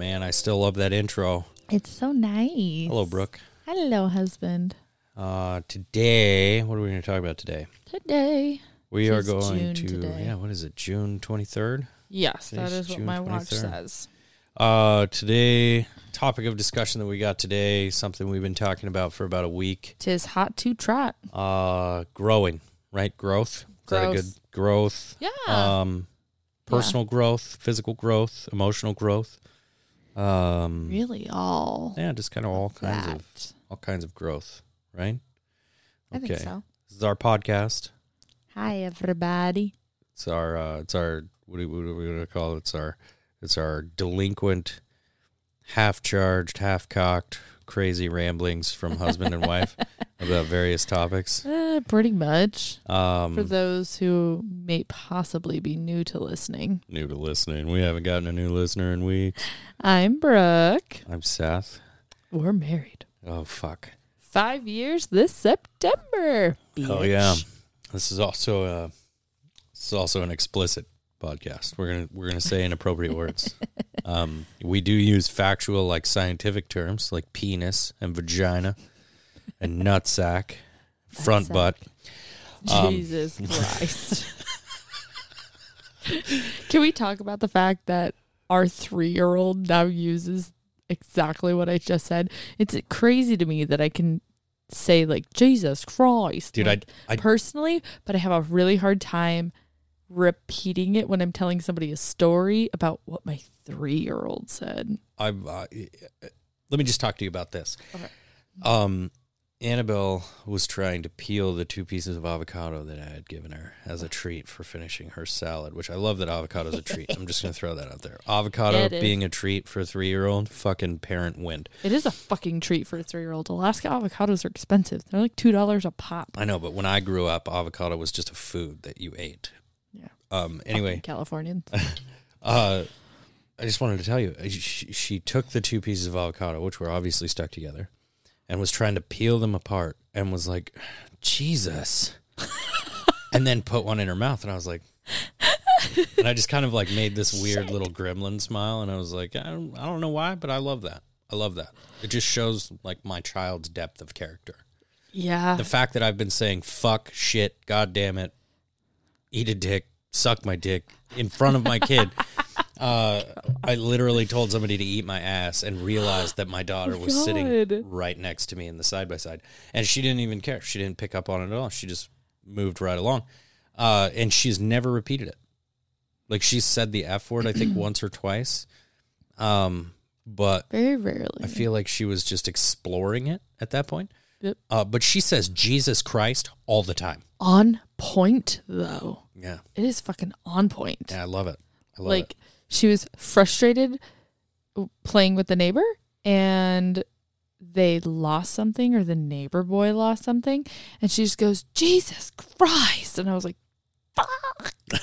man, I still love that intro. It's so nice. Hello, Brooke. Hello, husband. Uh, today, what are we going to talk about today? Today. We are going June to today. yeah, what is it? June twenty third. Yes, that Today's is what June my watch says. Uh, today, topic of discussion that we got today, something we've been talking about for about a week. Tis hot to trot. Uh, growing, right? Growth. Is that a good growth? Yeah. Um, personal growth, physical growth, emotional growth. Um, really, all. yeah, just kind of all kinds of all kinds of growth, right? I think so. This is our podcast. Hi, everybody. It's our uh, it's our what do, what are we gonna call it? It's our it's our delinquent, half charged, half cocked, crazy ramblings from husband and wife about various topics. Uh, pretty much. Um, For those who may possibly be new to listening, new to listening, we haven't gotten a new listener in weeks. I'm Brooke. I'm Seth. We're married. Oh fuck! Five years this September. Oh yeah, this is also uh, this is also an explicit podcast. We're gonna we're gonna say inappropriate words. Um, we do use factual, like scientific terms, like penis and vagina and nutsack, front Nutsack. butt. Um, Jesus Christ. Can we talk about the fact that our three year old now uses exactly what I just said? It's crazy to me that I can say, like, Jesus Christ. Dude, like, I- I- personally, but I have a really hard time repeating it when I'm telling somebody a story about what my three year old said. I've uh, let me just talk to you about this. Okay. Um, Annabelle was trying to peel the two pieces of avocado that I had given her as a treat for finishing her salad, which I love that avocado is a treat. I'm just going to throw that out there. Avocado It is. being a treat for a three year old, fucking parent wind. It is a fucking treat for a three year old. Alaska avocados are expensive, they're like $2 a pop. I know, but when I grew up, avocado was just a food that you ate. Yeah. Um, anyway, Fucking Californians. uh, I just wanted to tell you, uh, she, she took the two pieces of avocado, which were obviously stuck together, and was trying to peel them apart, and was like, "Jesus," and then put one in her mouth, and I was like, and I just kind of like made this weird little gremlin smile, and I was like, I don't, I don't know why, but I love that. I love that. It just shows like my child's depth of character. Yeah. The fact that I've been saying fuck, shit, god damn it, eat a dick, suck my dick in front of my kid. Uh, I literally told somebody to eat my ass and realized that my daughter was God. sitting right next to me in the side by side. And she didn't even care. She didn't pick up on it at all. She just moved right along. Uh, and she's never repeated it. Like she said the F word, I think, once or twice. Um, but Very rarely. I feel like she was just exploring it at that point. Yep. Uh, but she says Jesus Christ all the time. on point though. Yeah. It is fucking on point. Yeah, I love it. I love like it. She was frustrated playing with the neighbor and they lost something or the neighbor boy lost something and she just goes, "Jesus Christ." And I was like, "Fuck."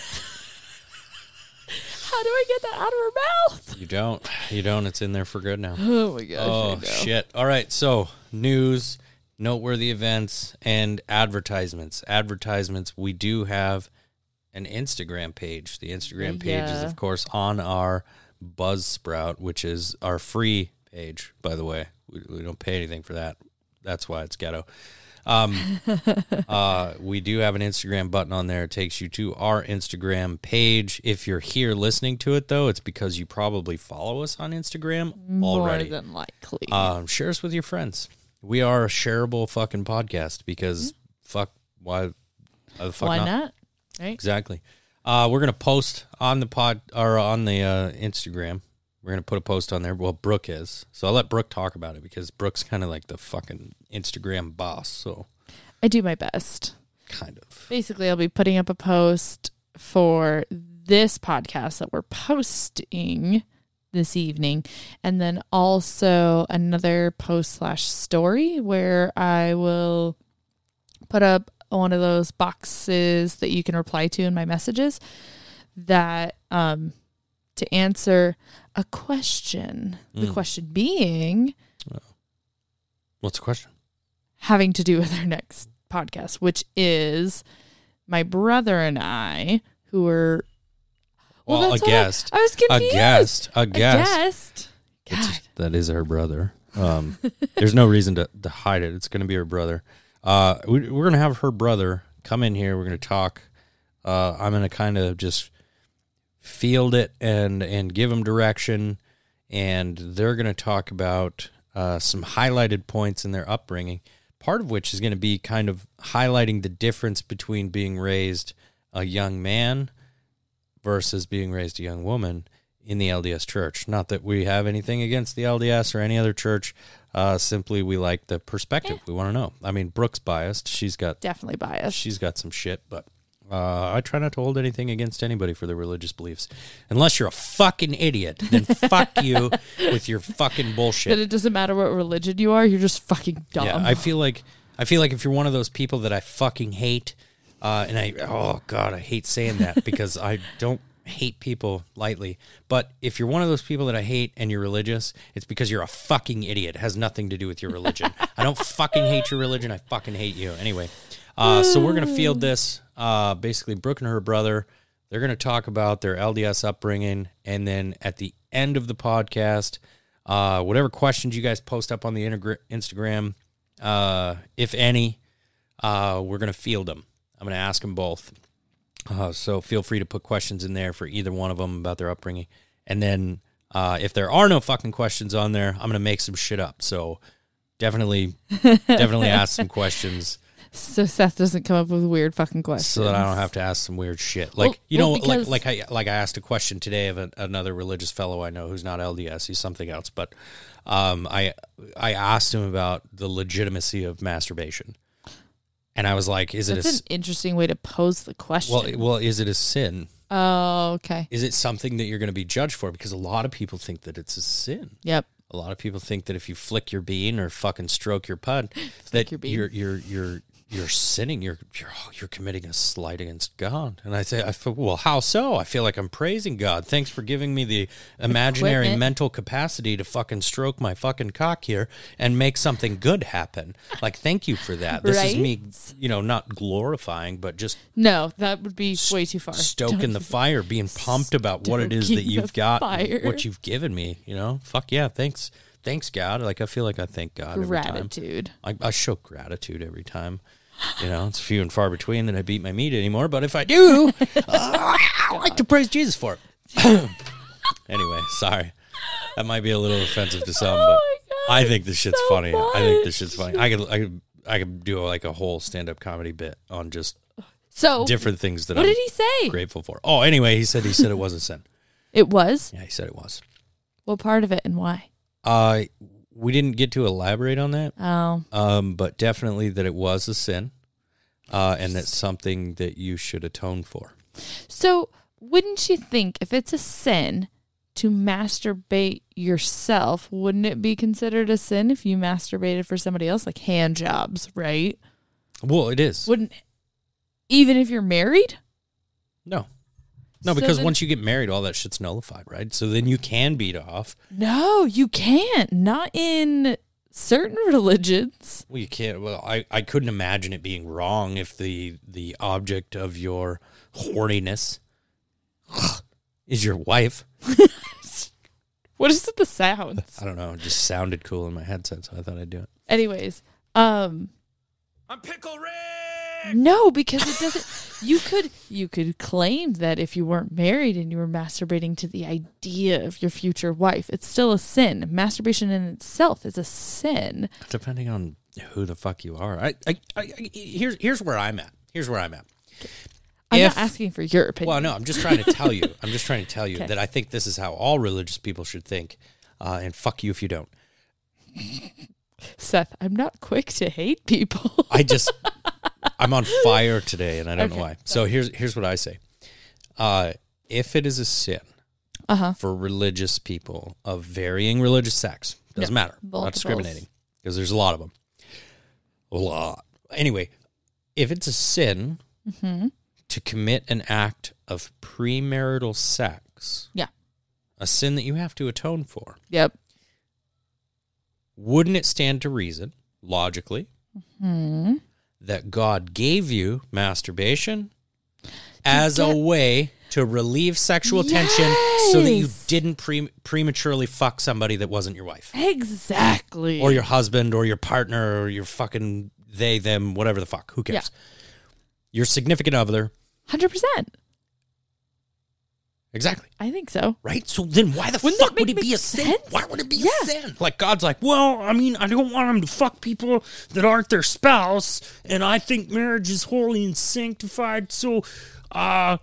How do I get that out of her mouth? You don't. You don't. It's in there for good now. Oh my gosh. Oh shit. All right. So news, noteworthy events, and advertisements. Advertisements. We do have an Instagram page. The Instagram page is of course on our Buzzsprout, which is our free page, by the way. We, we don't pay anything for that. That's why it's ghetto. Um, uh, we do have an Instagram button on there. It takes you to our Instagram page. If you're here listening to it, though, it's because you probably follow us on Instagram More already. than likely. Um, share us with your friends. We are a shareable fucking podcast because fuck, why, why the fuck Why not? not? Right? Exactly. Uh, we're gonna post on the pod or on the uh, Instagram. We're gonna put a post on there. Well, Brooke is, so I'll let Brooke talk about it because Brooke's kind of like the fucking Instagram boss. So I do my best. kind of. basically I'll be putting up a post for this podcast that we're posting this evening and then also another post slash story where I will put up one of those boxes that you can reply to in my messages that um to answer a question. The Mm. question being What's the question? having to do with our next podcast, which is my brother and I, who were Well, a that's what I- guest. I, was confused. A guest. A A guest. guest. It's, that is her brother. Um, there's no reason to, to hide it. It's going to be her brother. Uh, we, we're going to have her brother come in here. We're going to talk. Uh, I'm going to kind of just field it and and give them direction, and they're going to talk about uh, some highlighted points in their upbringing. Part of which is going to be kind of highlighting the difference between being raised a young man versus being raised a young woman in the LDS church. Not that we have anything against the LDS or any other church. Uh, simply, we like the perspective. We want to know. I mean, Brooke's biased. She's got Definitely biased. she's got some shit, but uh, I try not to hold anything against anybody for their religious beliefs, unless you're a fucking idiot. Then fuck you with your fucking bullshit. That it doesn't matter what religion you are, you're just fucking dumb. Yeah, I feel like I feel like if you're one of those people that I fucking hate, uh, and I oh god, I hate saying that because I don't hate people lightly. But if you're one of those people that I hate and you're religious, it's because you're a fucking idiot. It has nothing to do with your religion. I don't fucking hate your religion. I fucking hate you. Anyway, uh, so we're gonna field this. Uh, basically, Brooke and her brother. They're going to talk about their LDS upbringing, and then at the end of the podcast, uh, whatever questions you guys post up on the integra- Instagram, uh, if any, uh, we're going to field them. I'm going to ask them both. Uh, so feel free to put questions in there for either one of them about their upbringing. And then uh, if there are no fucking questions on there, I'm going to make some shit up. So definitely, definitely ask some questions so Seth doesn't come up with weird fucking questions. so that I don't have to ask some weird shit. Like Well- you know, well, like like I like I asked a question today of a, another religious fellow I know who's not LDS. He's something else, but um, I I asked him about the legitimacy of masturbation, and I was like, "Is That's it an interesting way to pose the question. well? Well, is it a sin? oh, okay. Is it something that you're going to be judged for? Because a lot of people think that it's a sin. Yep. A lot of people think that if you flick your bean or fucking stroke your pud, that your bean. you're you're you're you're sinning. You're you're you're committing a slight against God. And I say, I feel, well, how so? I feel like I'm praising God. Thanks for giving me the imaginary Equipment. mental capacity to fucking stroke my fucking cock here and make something good happen. Like, thank you for that. This is me, you know, not glorifying, but just No, that would be way too far. stoking the fire, being pumped about what it is that you've got, what you've given me. You know, fuck yeah, thanks, thanks God. Like I feel like I thank God every time. Gratitude. I, I show gratitude every time. You know, it's few and far between that I beat my meat anymore, but if I do, uh, I like to praise Jesus for it. anyway, sorry. That might be a little offensive to some, but Oh God, I think this shit's so funny. I think this shit's funny. I could, I could, I could do like a whole stand-up comedy bit on just So, different things that what I'm did he say? grateful for. Oh, anyway, he said he said it was a sin. It was? Yeah, he said it was. What part of it and why? Uh, we didn't get to elaborate on that, Oh, um, but definitely that it was a sin, uh, and that's something that you should atone for. so wouldn't you think if it's a sin to masturbate yourself, wouldn't it be considered a sin if you masturbated for somebody else, like hand jobs, right? Well, it is. Wouldn't even if you're married? No. No, So because then- once you get married, all that shit's nullified, right? So then you can beat off. No, you can't. Not in certain religions. Well, you can't. Well, I, I couldn't imagine it being wrong if the the object of your horniness is your wife. What is it the sounds? I don't know. It just sounded cool in my headset, so I thought I'd do it. Anyways, um I'm Pickle No, because it doesn't you could you could claim that if you weren't married and you were masturbating to the idea of your future wife, it's still a sin. Masturbation in itself is a sin. Depending on who the fuck you are. I, I, I, I here's here's where I'm at. Here's where I'm at. I'm If- not asking for your opinion. Well, no, I'm just trying to tell you. I'm just trying to tell you Okay. that I think this is how all religious people should think. Uh, and fuck you if you don't. Seth, I'm not quick to hate people. I just I'm on fire today, and I don't know why. So here's here's what I say. Uh, if it is a sin Uh-huh. for religious people of varying religious sects, doesn't Yeah, matter. Not discriminating because there's a lot of them. A lot. Anyway, if it's a sin Mm-hmm. to commit an act of premarital sex, Yeah. a sin that you have to atone for, Yep. wouldn't it stand to reason, logically, Hmm. That God gave you masturbation as a way to to relieve sexual tension so that you Yes. didn't pre- prematurely fuck somebody that wasn't your wife Exactly. or your husband or your partner or your fucking they them whatever the fuck who cares your significant other 100%. Exactly I think so. right so then why the Wouldn't fuck that would it make be a sense? sin why would it be Yeah. a sin like god's like well i mean i don't want them to fuck people that aren't their spouse and i think marriage is holy and sanctified so uh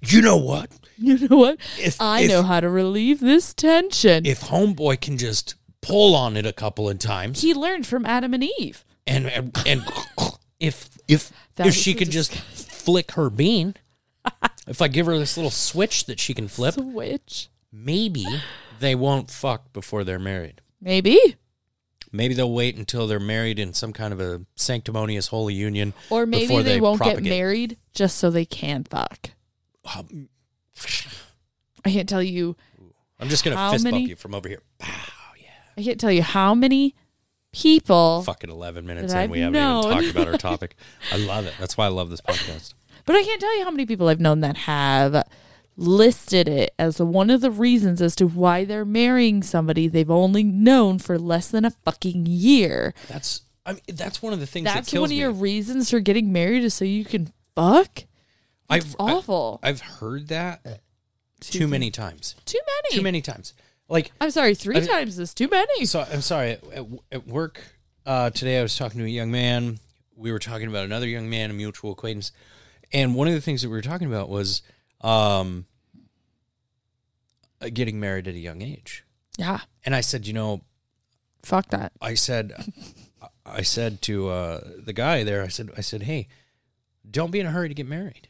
you know what You know what? If- I if- know how to relieve this tension. if homeboy can just pull on it a couple of times he learned from Adam and Eve. and and, and if if That if is she so could just flick her bean if i give her this little switch that she can flip Switch. maybe they won't fuck before they're married Maybe. maybe they'll wait until they're married in some kind of a sanctimonious holy union Or maybe before they, won't propagate. get married just so they can fuck. Um, I can't tell you i'm just gonna How fist many- bump you from over here Pow, yeah I can't tell you how many people fucking 11 minutes That in I've we haven't known. even talked about our topic i love it that's why i love this podcast But I can't tell you how many people I've known that have listed it as one of the reasons as to why they're marrying somebody they've only known for less than a fucking year. that's i mean that's one of the things That's that kills one of me your reasons for getting married is so you can fuck? I've, Awful. I've heard that too many times too many. too many times like I'm sorry, three I- times is too many. So I'm sorry. At, at, at work uh, today, I was talking to a young man. We were talking about another young man, a mutual acquaintance, and one of the things that we were talking about was um, uh, getting married at a young age. Yeah. And I said, you know, Fuck that. I said, I said to uh, the guy there, I said, I said, hey, don't be in a hurry to get married.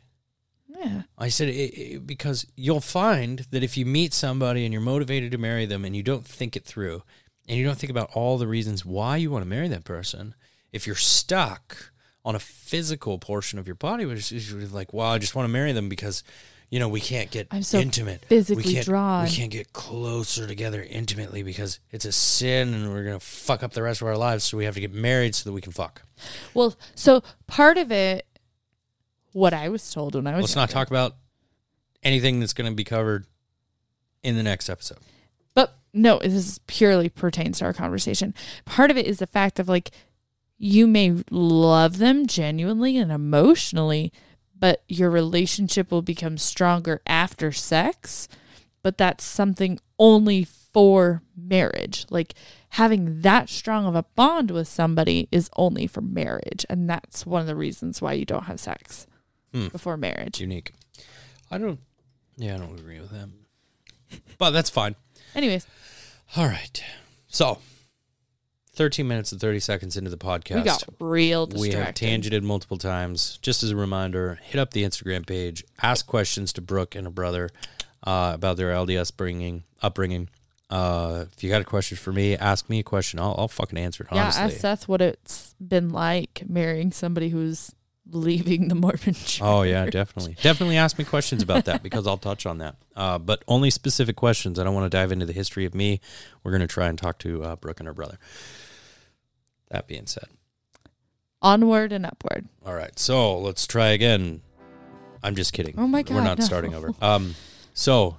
Yeah. I said it, it, because you'll find that if you meet somebody and you're motivated to marry them and you don't think it through and you don't think about all the reasons why you want to marry that person, if you're stuck on a physical portion of your body, which is like, well, I just want to marry them because you know we can't get I'm so intimate, physically we can't, drawn. we can't get closer together intimately because it's a sin and we're gonna fuck up the rest of our lives, so we have to get married so that we can fuck. Well, so part of it, what I was told when I was Let's not talk about anything that's going to be covered in the next episode. But no, this purely pertains to our conversation. Part of it is the fact of like you may love them genuinely and emotionally, but your relationship will become stronger after sex. But that's something only for marriage. Like having that strong of a bond with somebody is only for marriage. And that's one of the reasons why you don't have sex Hmm. before marriage. unique. I don't. Yeah, I don't agree with that. But that's fine. Anyways, All right. So, 13 minutes and 30 seconds into the podcast. we got real distracted. we have tangented multiple times. Just as a reminder, hit up the Instagram page, ask questions to Brooke and her brother uh, about their LDS bringing upbringing. Uh, if you got a question for me, ask me a question. I'll, I'll fucking answer it. Yeah, Honestly. ask Seth what it's been like marrying somebody who's leaving the Mormon church. Oh yeah, definitely, definitely ask me questions about that because I'll touch on that. Uh, but only specific questions. I don't want to dive into the history of me. We're going to try and talk to uh, Brooke and her brother. That being said, Onward and upward. all right. So let's try again. I'm just kidding. Oh my god, We're not no. starting over. Um, so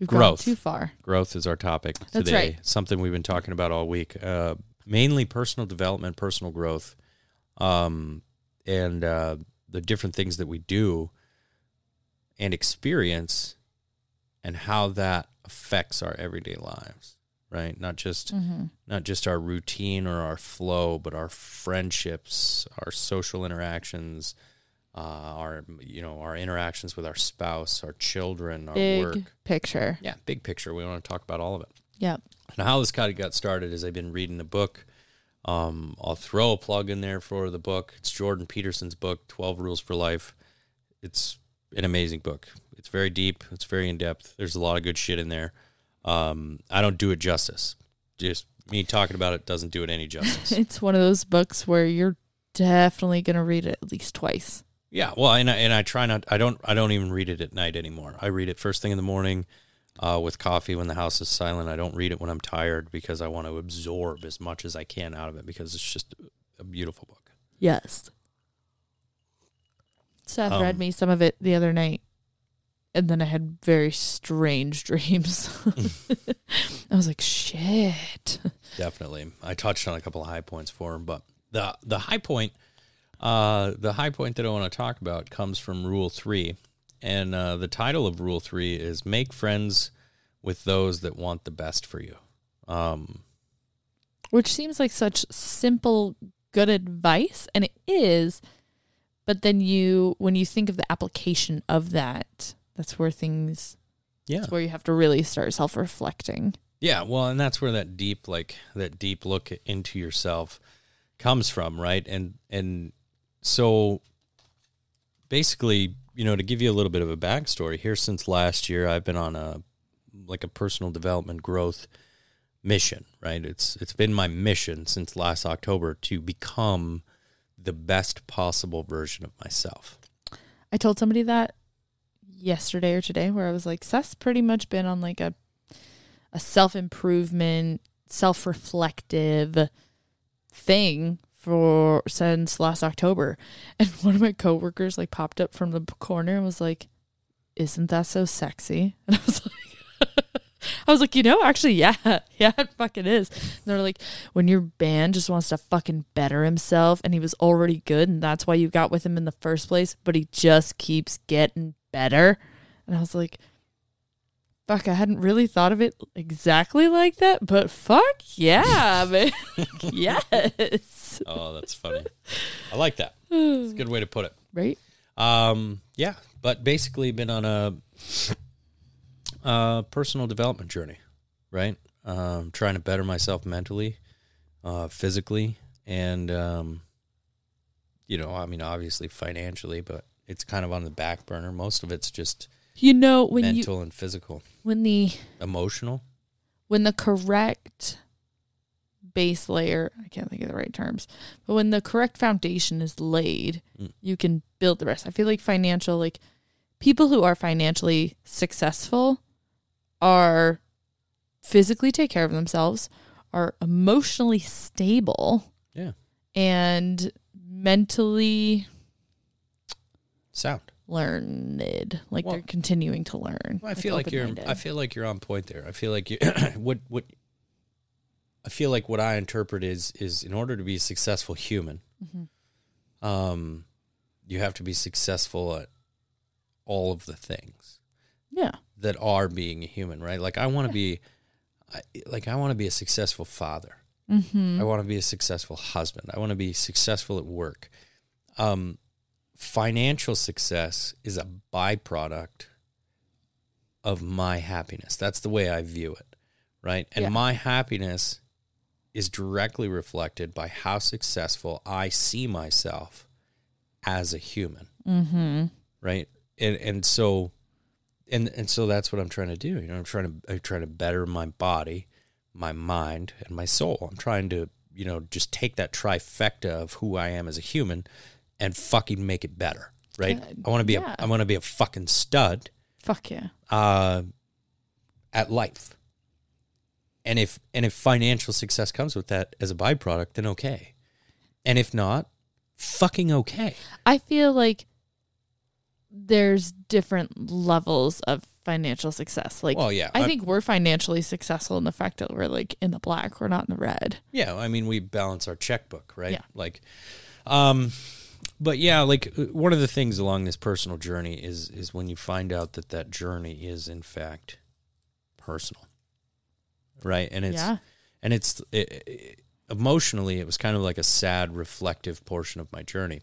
We've Growth. gone too far. growth is our topic That's today. right. Something we've been talking about all week. Uh, mainly personal development, personal growth, um, and uh, the different things that we do and experience, and how that affects our everyday lives. Right, not just Mm-hmm. not just our routine or our flow, but our friendships, our social interactions, uh, our you know our interactions with our spouse, our children, our Big work. picture. Yeah, big picture. We want to talk about all of it. Yep. And how this kind of got started is I've been reading the book. Um, I'll throw a plug in there for the book. It's Jordan Peterson's book, 12 Rules for Life. It's an amazing book. It's very deep, it's very in depth. There's a lot of good shit in there. Um, I don't do it justice. Just me talking about it doesn't do it any justice. It's one of those books where you're definitely going to read it at least twice. yeah, well, and I, and I try not. I don't. I don't even read it at night anymore. I read it first thing in the morning, uh, with coffee when the house is silent. I don't read it when I'm tired because I want to absorb as much as I can out of it because it's just a beautiful book. Yes. Seth Um, read me some of it the other night. And then I had very strange dreams. I was like, shit. Definitely. I touched on a couple of high points for him, but the the high point uh the high point that I want to talk about comes from rule 3. And uh the title of rule 3 is make friends with those that want the best for you. Um Which seems like such simple, good advice. And it is. But then you, when you think of the application of that, that's where things, yeah. that's where you have to really start self reflecting. Yeah, well, and that's where that deep like that deep look into yourself comes from, right? And and so basically, you know, to give you a little bit of a backstory here, since last year, I've been on a like a personal development growth mission, right? It's it's been my mission since last October to become the best possible version of myself. I told somebody that yesterday or today where I was like, Seth's pretty much been on like a a self improvement, self reflective thing for since last October. And one of my coworkers like popped up from the corner and was like, Isn't that so sexy? And I was like I was like, you know, actually, yeah, yeah, it fucking is. And they're like, when your band just wants to fucking better himself and he was already good and that's why you got with him in the first place, but he just keeps getting better. And I was like, fuck, I hadn't really thought of it exactly like that, but fuck yeah, man. yes. Oh, that's funny. I like that. It's a good way to put it. Right? Um, yeah, but basically been on a uh, personal development journey, right? Um, trying to better myself mentally, uh, physically, and um, you know, I mean, obviously financially, but it's kind of on the back burner. Most of it's just You know, when you mental and physical, when the emotional. when the correct base layer i can't think of the right terms but when the correct foundation is laid Mm. you can build the rest i feel like financial like people who are financially successful are physically take care of themselves are emotionally stable Yeah, and mentally sound. learned like Well- they're continuing to learn Well, I feel like you're. I feel like you're on point there. I feel like you. what what. I feel like what I interpret is is in order to be a successful human, Mm-hmm. um, you have to be successful at all of the things yeah that are being a human, right? Like I want to be, I, like I want to be a successful father. mm-hmm. I want to be a successful husband. I want to be successful at work. Um, financial success is a byproduct of my happiness. That's the way I view it, right? And Yeah. my happiness is directly reflected by how successful I see myself as a human, mm-hmm right? And and so and and so that's what I'm trying to do. You know, I'm trying to I'm trying to better my body, my mind, and my soul. I'm trying to you know just take that trifecta of who I am as a human and fucking make it better, right? Good. I want to be Yeah. a I want to be a fucking stud fuck yeah uh, at life. And if and if financial success comes with that as a byproduct, then okay. And if not, fucking okay. I feel like there's different levels of financial success. Like, Well, yeah, I I- think we're financially successful in the fact that we're like in the black, we're not in the red. Yeah, I mean we balance our checkbook, right? Yeah. Like um but yeah, like uh, one of the things along this personal journey is is when you find out that that journey is in fact personal. Right? And it's yeah. and it's it, it- emotionally it was kind of like a sad reflective portion of my journey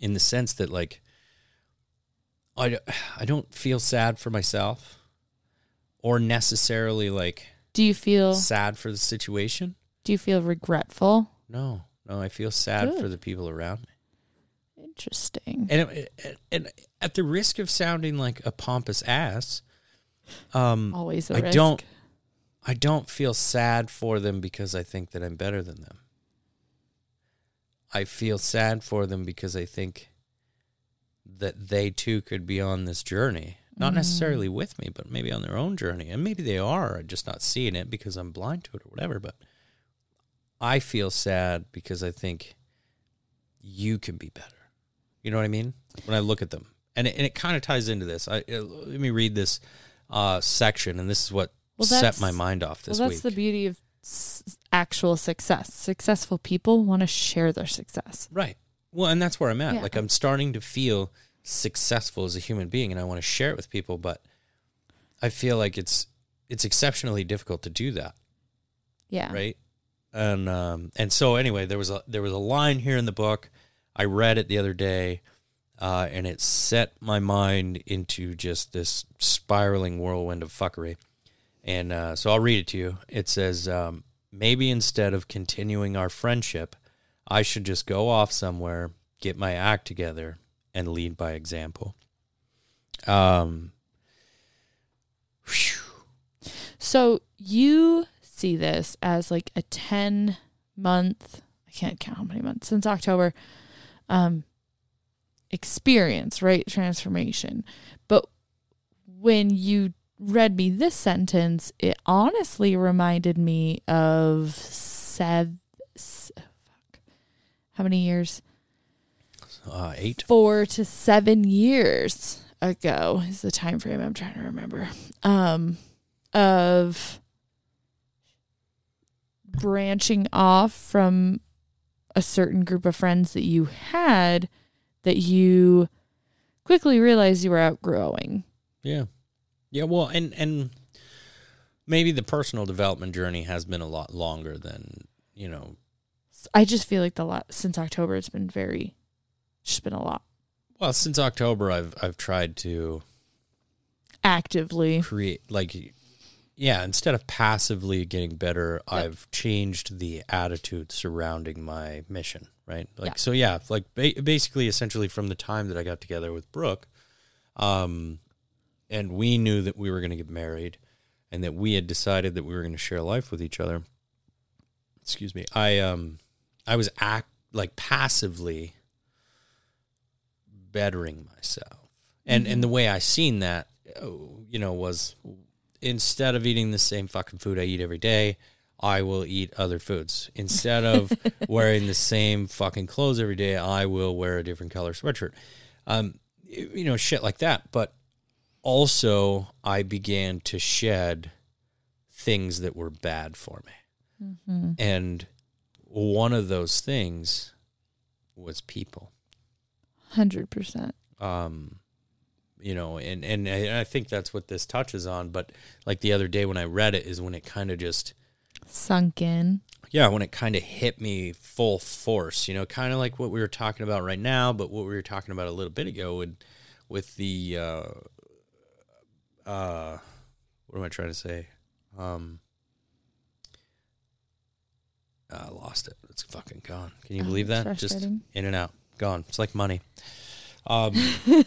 in the sense that like I, I don't feel sad for myself or necessarily like Do you feel sad for the situation do you feel regretful? no no i feel sad Good. for the people around me Interesting. and it- and at the risk of sounding like a pompous ass um Always I risk. don't I don't feel sad for them because I think that I'm better than them. I feel sad for them because I think that they too could be on this journey. Not necessarily with me, but maybe on their own journey. And maybe they are, I'm just not seeing it because I'm blind to it or whatever. But I feel sad because I think you can be better. You know what I mean? When I look at them. and it, and it kind of ties into this. I uh, let me read this uh, section, and this is what Well, set my mind off Well, this that's week. the beauty of s- actual success. Successful people want to share their success. Right. Well, and that's where I'm at. Yeah. Like I'm starting to feel successful as a human being and I want to share it with people, but I feel like it's it's exceptionally difficult to do that, Yeah. right? And um and so anyway, there was a there was a line here in the book. I read it the other day. Uh, and it set my mind into just this spiraling whirlwind of fuckery. And uh, so I'll read it to you. It says, um, maybe instead of continuing our friendship, I should just go off somewhere, get my act together, and lead by example. Um. So you see this as like a 10 month, I can't count how many months since October, um, experience, right? Transformation. But when you read me this sentence, it honestly reminded me of seven, fuck, how many years? Uh, eight. four to seven years ago is the time frame I'm trying to remember. Um, of branching off from a certain group of friends that you had that you quickly realized you were outgrowing. Yeah. Yeah. Well, and, and maybe the personal development journey has been a lot longer than, you know, I just feel like the lot since October it's been very just been a lot well, since October, I've, I've tried to actively. create like yeah instead of passively getting better i've changed the attitude surrounding my mission right like Yeah. so yeah like ba- basically essentially from the time that i got together with brooke um and we knew that we were going to get married and that we had decided that we were going to share life with each other excuse me i um i was act like passively bettering myself. And and the mm-hmm. way i seen that oh, you know was instead of eating the same fucking food i eat every day i will eat other foods. Instead of wearing the same fucking clothes every day i will wear a different color sweatshirt. Um you know shit like that. But also i began to shed things that were bad for me. Mm-hmm. And one of those things was people Hundred percent. um you know and and I, I think that's what this touches on but like the other day when i read it is when it kind of just Sunk in. yeah when it kind of hit me full force you know kind of like what we were talking about right now but what we were talking about a little bit ago with with the uh uh what am i trying to say um I lost it. It's fucking gone. Can you Oh, believe that? Just in and out, gone. It's like money. Um,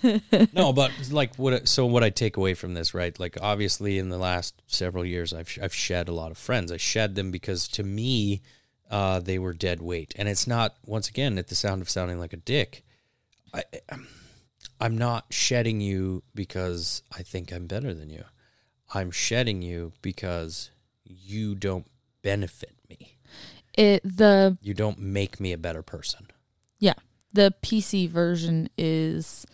no, but like what? So what I take away from this, right? Like obviously, in the last several years, I've I've shed a lot of friends. I shed them because to me, uh, they were dead weight, and it's not. Once again, at the sound of sounding like a dick, I, I'm not shedding you because I think I'm better than you. I'm shedding you because you don't benefit me. It the You don't make me a better person. yeah the PC version is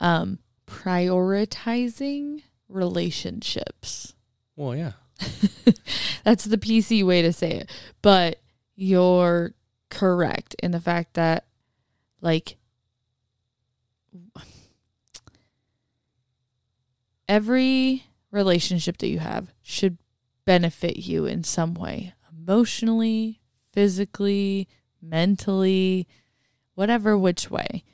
um prioritizing relationships. Well, yeah. That's the PC way to say it. But you're correct in the fact that like every relationship that you have should benefit you in some way emotionally, physically, mentally, whatever which way.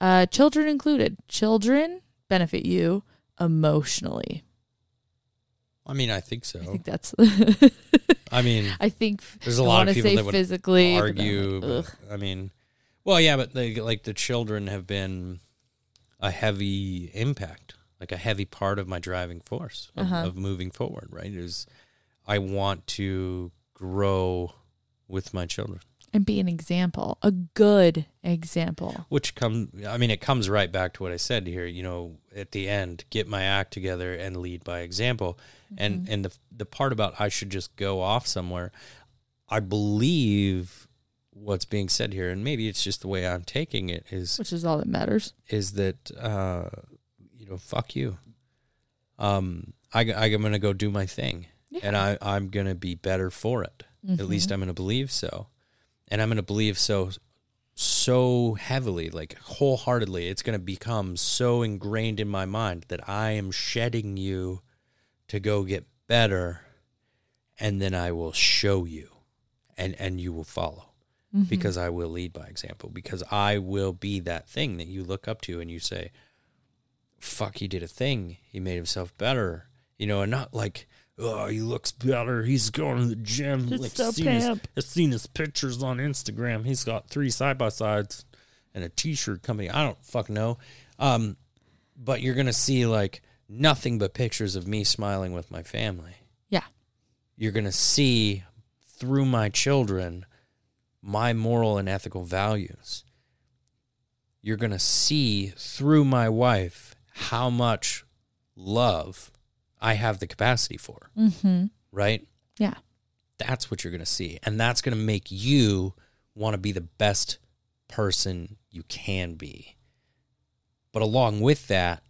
Uh, children included. Children benefit you emotionally. I mean, I think so. I think that's. I mean, I think There's a lot of people that would physically but argue. like, but. I mean, well, yeah, but they, like the children have been a heavy impact, like a heavy part of my driving force of, Uh-huh. of moving forward. Right? Is I want to grow with my children, and be an example, a good example. which come. I mean, it comes right back to what I said here. You know, at the end, get my act together and lead by example. And Mm-hmm. and the the part about I should just go off somewhere, I believe what's being said here, and maybe it's just the way I'm taking it is Which is all that matters. is that uh, you know, fuck you. Um, I, I'm gonna go do my thing, Yeah. and I I'm gonna be better for it. At least I'm gonna believe so, and I'm gonna believe so so heavily, like wholeheartedly. It's gonna become so ingrained in my mind that I am shedding you to go get better, and then I will show you, and and you will follow mm-hmm. because I will lead by example, because I will be that thing that you look up to and you say, fuck, he did a thing. He made himself better. You know, and not like, oh, he looks better. He's going to the gym. It's like, so seen his. I've seen his pictures on Instagram. He's got three side by sides and a t shirt company. I don't fuck know. Um, but you're going to see like nothing but pictures of me smiling with my family Yeah. you're going to see through my children my moral and ethical values. You're going to see through my wife how much love I have the capacity for, Mm-hmm. right? Yeah. That's what you're going to see. And that's going to make you want to be the best person you can be. But along with that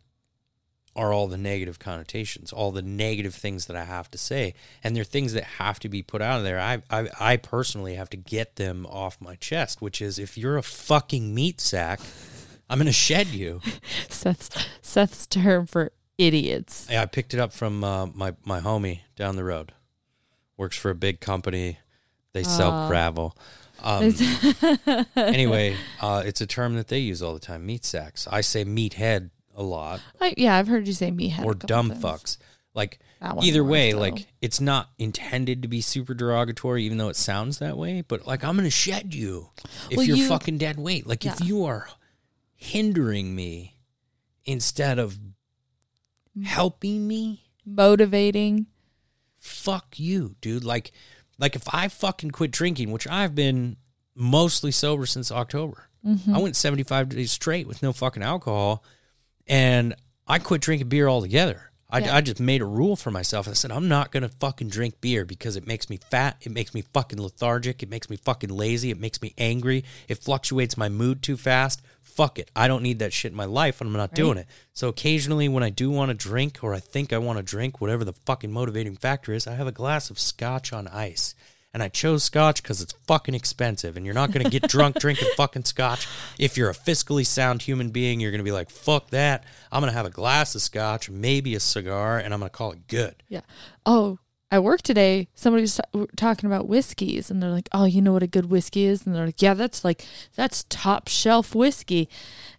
are all the negative connotations, all the negative things that I have to say. And they're things that have to be put out of there. I, I, I personally have to get them off my chest, which is if you're a fucking meat sack, I'm going to shed you. Seth's Seth's term for idiots. Yeah, I picked it up from uh, my my homie down the road. Works for a big company. They sell gravel. Um, anyway, uh, it's a term that they use all the time. Meat sacks. I say meathead a lot, I, yeah, I've heard you say meathead. or dumb fucks. Like either way, though. like it's not intended to be super derogatory, even though it sounds that way. But like, I'm gonna shed you if Well, you're you- fucking dead weight. Like if you are hindering me instead of helping me motivating. fuck you, dude. Like, like if I fucking quit drinking, which I've been mostly sober since October. Mm-hmm. I went 75 days straight with no fucking alcohol and I quit drinking beer altogether. I, Yeah. I just made a rule for myself. I said, I'm not going to fucking drink beer because it makes me fat. It makes me fucking lethargic. It makes me fucking lazy. It makes me angry. It fluctuates my mood too fast. Fuck it. I don't need that shit in my life and I'm not doing it. So occasionally when I do want to drink or I think I want to drink, whatever the fucking motivating factor is, I have a glass of scotch on ice. And I chose scotch because it's fucking expensive. And you're not going to get drunk drinking fucking scotch. If you're a fiscally sound human being, you're going to be like, fuck that. I'm going to have a glass of scotch, maybe a cigar, and I'm going to call it good. Yeah. Oh, at work today, somebody was ta- talking about whiskeys, and they're like, "Oh, you know what a good whiskey is?" And they're like, "Yeah, that's like that's top shelf whiskey."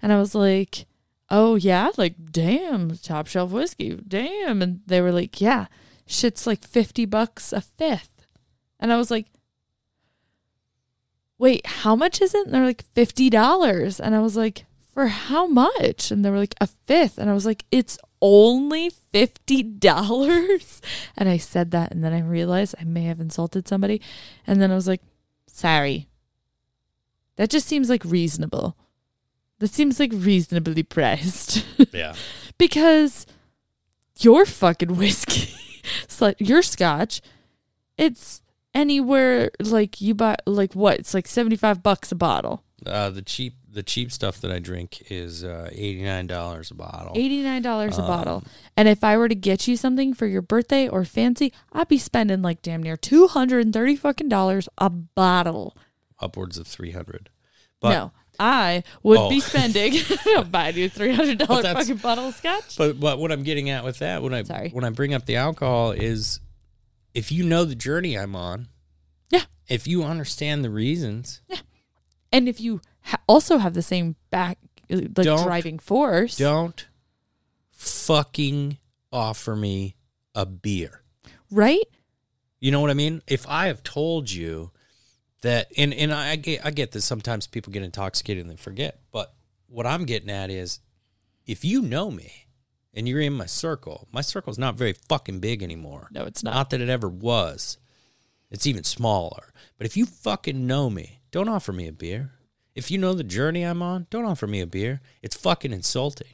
And I was like, "Oh yeah, like damn, top shelf whiskey, damn." And they were like, "Yeah, shit's like fifty bucks a fifth. And I was like, "Wait, how much is it?" And they're like, fifty dollars." And I was like, "For how much?" And they were like, "A fifth. And I was like, "It's only fifty dollars." And I said that, and then I realized I may have insulted somebody, and then I was like, "Sorry." That just seems like reasonable. That seems like reasonably priced Yeah. because your fucking whiskey, your scotch, it's anywhere like you buy like what? It's like seventy five bucks a bottle, Uh, the cheap the cheap stuff that I drink is uh, $89 a bottle. eighty nine dollars a Um, bottle. And if I were to get you something for your birthday or fancy, I'd be spending like damn near two hundred and thirty fucking dollars a bottle. Upwards of 300 But no, I would Oh. be spending buying you three hundred dollar fucking bottle of scotch. But but what I'm getting at with that when I Sorry. when I bring up the alcohol is if you know the journey I'm on, Yeah. if you understand the reasons, yeah. And if you ha- also have the same back like Don't- driving force, don't fucking offer me a beer. right? You know what I mean? If I have told you that, and and I get I get that sometimes people get intoxicated and they forget, but what I'm getting at is, if you know me and you're in my circle, my circle's not very fucking big anymore. No, it's not. Not that it ever was. It's even smaller. But if you fucking know me, don't offer me a beer. If you know the journey I'm on, don't offer me a beer. It's fucking insulting.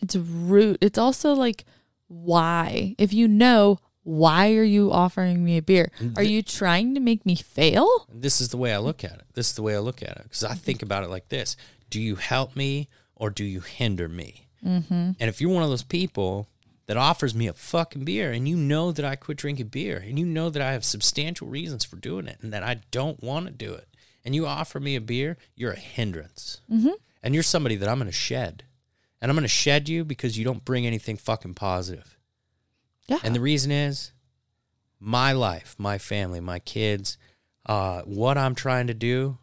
It's rude. It's also like why? If you know Why are you offering me a beer? Are you trying to make me fail? This is the way I look at it. This is the way I look at it because I think about it like this: Do you help me or do you hinder me? Mm-hmm. And if you're one of those people that offers me a fucking beer, and you know that I quit drinking beer, and you know that I have substantial reasons for doing it, and that I don't want to do it, and you offer me a beer, you're a hindrance, mm-hmm. and you're somebody that I'm going to shed, and I'm going to shed you because you don't bring anything fucking positive. Yeah. And the reason is my life, my family, my kids, uh, what I'm trying to do,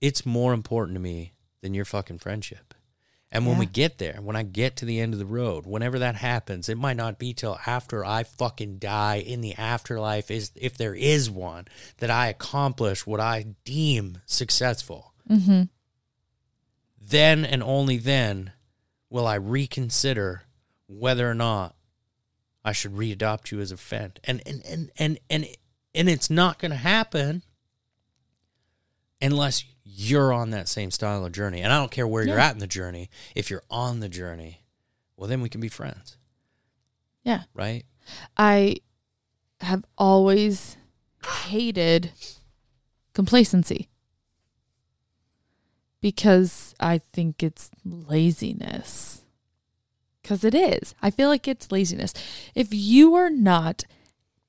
it's more important to me than your fucking friendship. And when Yeah. we get there, when I get to the end of the road, whenever that happens, it might not be till after I fucking die in the afterlife, is if there is one, that I accomplish what I deem successful. mm-hmm. Then and only then will I reconsider whether or not I should readopt you as a friend. And and and and and, and it's not going to happen unless you're on that same style of journey. And I don't care where you're at in the journey. If you're on the journey, well then we can be friends, Yeah. right? I have always hated complacency because I think it's laziness. Because it is. I feel like it's laziness. If you are not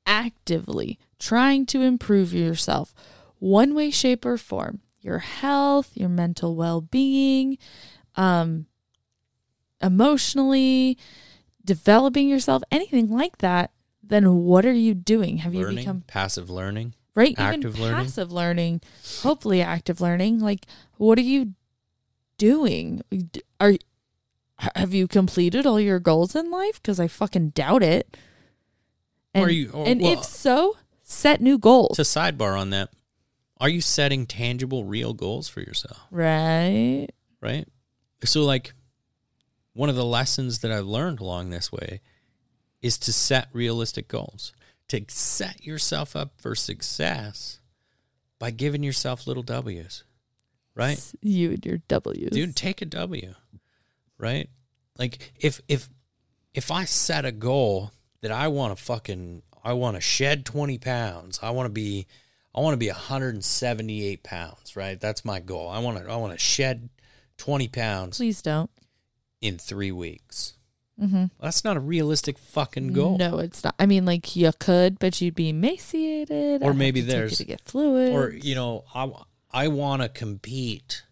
actively trying to improve yourself, one way, shape, or form, your health, your mental well being, um, emotionally, developing yourself, anything like that, then what are you doing? Have you become passive learning. right? active Even learning? passive learning, hopefully active learning. Like, what are you doing? Are have you completed all your goals in life? Because I fucking doubt it. And, you- or- and well- if so, set new goals. To sidebar on that, are you setting tangible, real goals for yourself? right? right? So, like, one of the lessons that I've learned along this way is to set realistic goals, to set yourself up for success by giving yourself little W's, right? You and your W's, Dude, take a W, right? Like, if if if I set a goal that I want to fucking, I want to shed twenty pounds, I want to be, I want to be hundred and seventy eight pounds, right? That's my goal. I want to, I want to shed twenty pounds Please don't. in three weeks. Mm-hmm. That's not a realistic fucking goal. No, it's not. I mean, like you could, but you'd be emaciated. Or I'd maybe to take you there's- to get fluid. Or you know, I I want to compete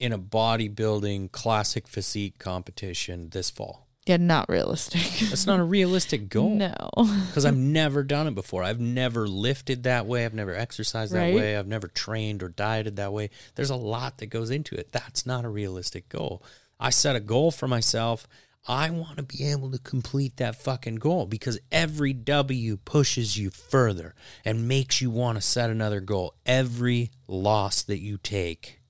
in a bodybuilding classic physique competition this fall. Yeah, not realistic. That's not a realistic goal. No. because I've never done it before. I've never lifted that way. I've never exercised that Right. way. I've never trained or dieted that way. There's a lot that goes into it. That's not a realistic goal. I set a goal for myself. I want to be able to complete that fucking goal because every W pushes you further and makes you want to set another goal. Every loss that you take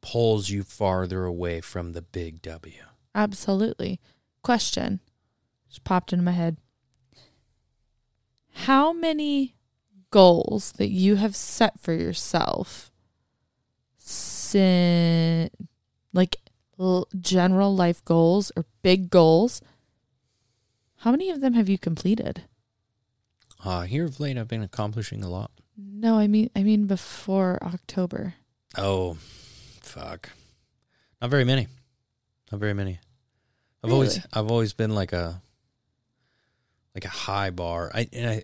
pulls you farther away from the big W. Absolutely. Question just popped into my head. How many goals that you have set for yourself, sin, like l- general life goals or big goals, how many of them have you completed? Uh, here of late, I've been accomplishing a lot. No, I mean, I mean before October. Oh, fuck. Not very many. Not very many. I've always I've always been like a like a high bar. I and I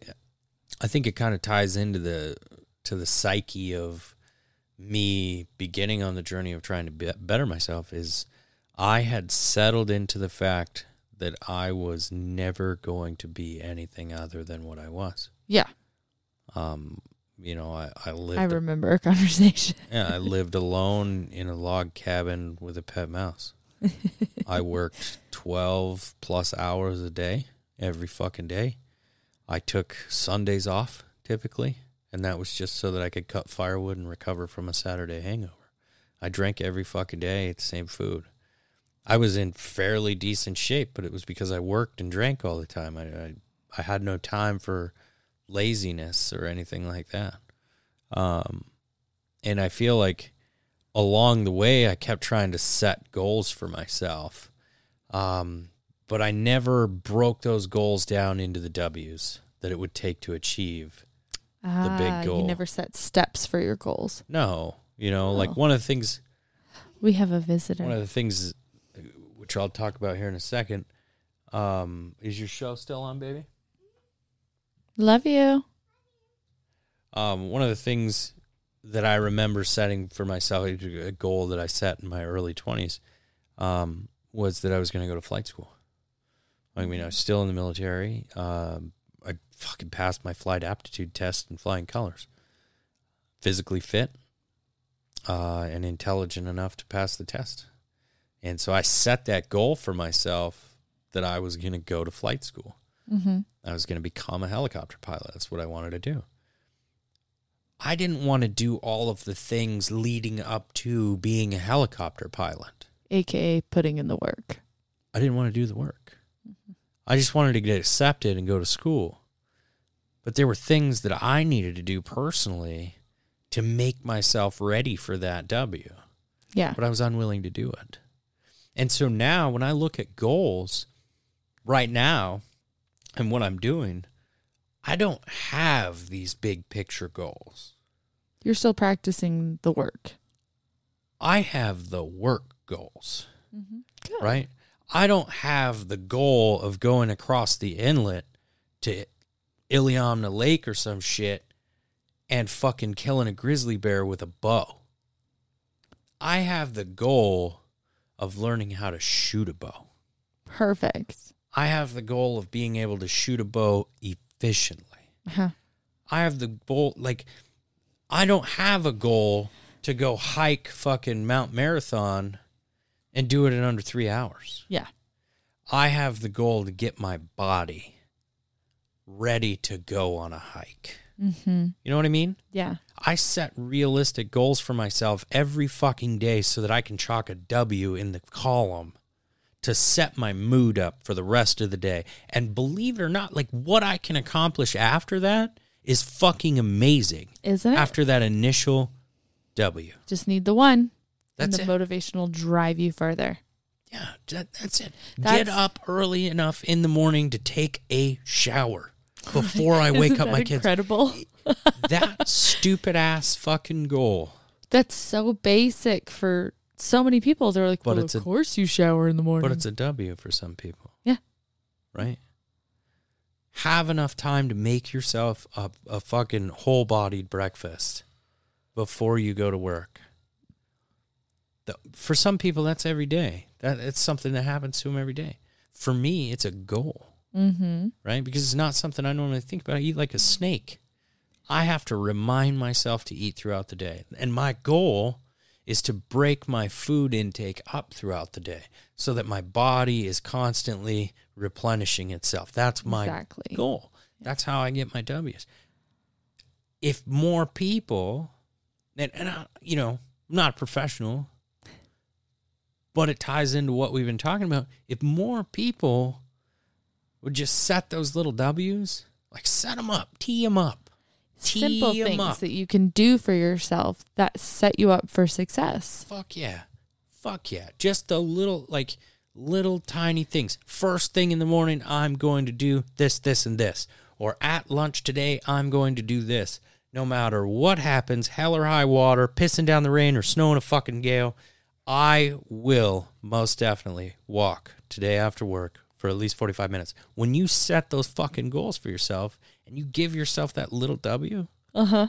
I think it kind of ties into the to the psyche of me beginning on the journey of trying to be, better myself is I had settled into the fact that I was never going to be anything other than what I was. Yeah, Um, you know, I I lived I remember a conversation. yeah, I lived alone in a log cabin with a pet mouse. I worked 12 plus hours a day every fucking day. I took Sundays off typically, and that was just so that I could cut firewood and recover from a Saturday hangover. I drank every fucking day, the same food. I was in fairly decent shape, but it was because I worked and drank all the time. I, I, I had no time for laziness or anything like that. Um, and I feel like along the way, I kept trying to set goals for myself. Um, but I never broke those goals down into the W's that it would take to achieve. ah, big goal. You never set steps for your goals. No, you know, like Oh. one of the things We have a visitor. one of the things which I'll talk about here in a second um is your show still on baby? Love you. Um one of the things that I remember setting for myself a goal that I set in my early 20s um was that I was going to go to flight school. I mean, I was still in the military. Um I fucking passed my flight aptitude test in flying colors. Physically fit, uh, and intelligent enough to pass the test. And so I set that goal for myself that I was going to go to flight school. Mm-hmm. I was going to become a helicopter pilot. That's what I wanted to do. I didn't want to do all of the things leading up to being a helicopter pilot. AKA putting in the work. I didn't want to do the work. I just wanted to get accepted and go to school. But there were things that I needed to do personally to make myself ready for that W. Yeah. but I was unwilling to do it. And so now when I look at goals right now and what I'm doing, I don't have these big picture goals. You're still practicing the work. I have the work goals, mm-hmm. Good. right? I don't have the goal of going across the inlet to Iliamna Lake or some shit and fucking killing a grizzly bear with a bow. I have the goal of learning how to shoot a bow. Perfect. I have the goal of being able to shoot a bow efficiently. Uh-huh. I have the goal, like, I don't have a goal to go hike fucking Mount Marathon and do it in under three hours. Yeah. I have the goal to get my body ready to go on a hike. Mm-hmm. You know what I mean? Yeah. I set realistic goals for myself every fucking day so that I can chalk a W in the column to set my mood up for the rest of the day. And believe it or not, like what I can accomplish after that is fucking amazing. Isn't it? After that initial W. Just need the one. That's and it. the motivation will drive you further. Yeah, that, that's it. That's- Get up early enough in the morning to take a shower before I wake up my kids. Incredible. That stupid ass fucking goal. That's so basic for so many people. They're like, But well, it's of a- course you shower in the morning. But it's a W for some people. Yeah. Right? Have enough time to make yourself a, a fucking whole bodied breakfast before you go to work. The, for some people, that's every day. That It's something that happens to them every day. For me, it's a goal, mm-hmm. right? Because it's not something I normally think about. I eat like a snake. I have to remind myself to eat throughout the day. And my goal is to break my food intake up throughout the day so that my body is constantly replenishing itself. That's my Exactly. goal. That's how I get my W's. If more people, and, and I, you know, I'm not professional, but it ties into what we've been talking about. If more people would just set those little W's, like set them up, tee them up, Simple tee 'em things up. that you can do for yourself that set you up for success. Fuck yeah. Fuck yeah. Just the little, like, little tiny things. First thing in the morning, I'm going to do this, this, and this. Or at lunch today, I'm going to do this. No matter what happens, hell or high water, pissing down the rain, or snow in a fucking gale, I will most definitely walk today after work for at least 45 minutes. When you set those fucking goals for yourself and you give yourself that little W, Uh huh.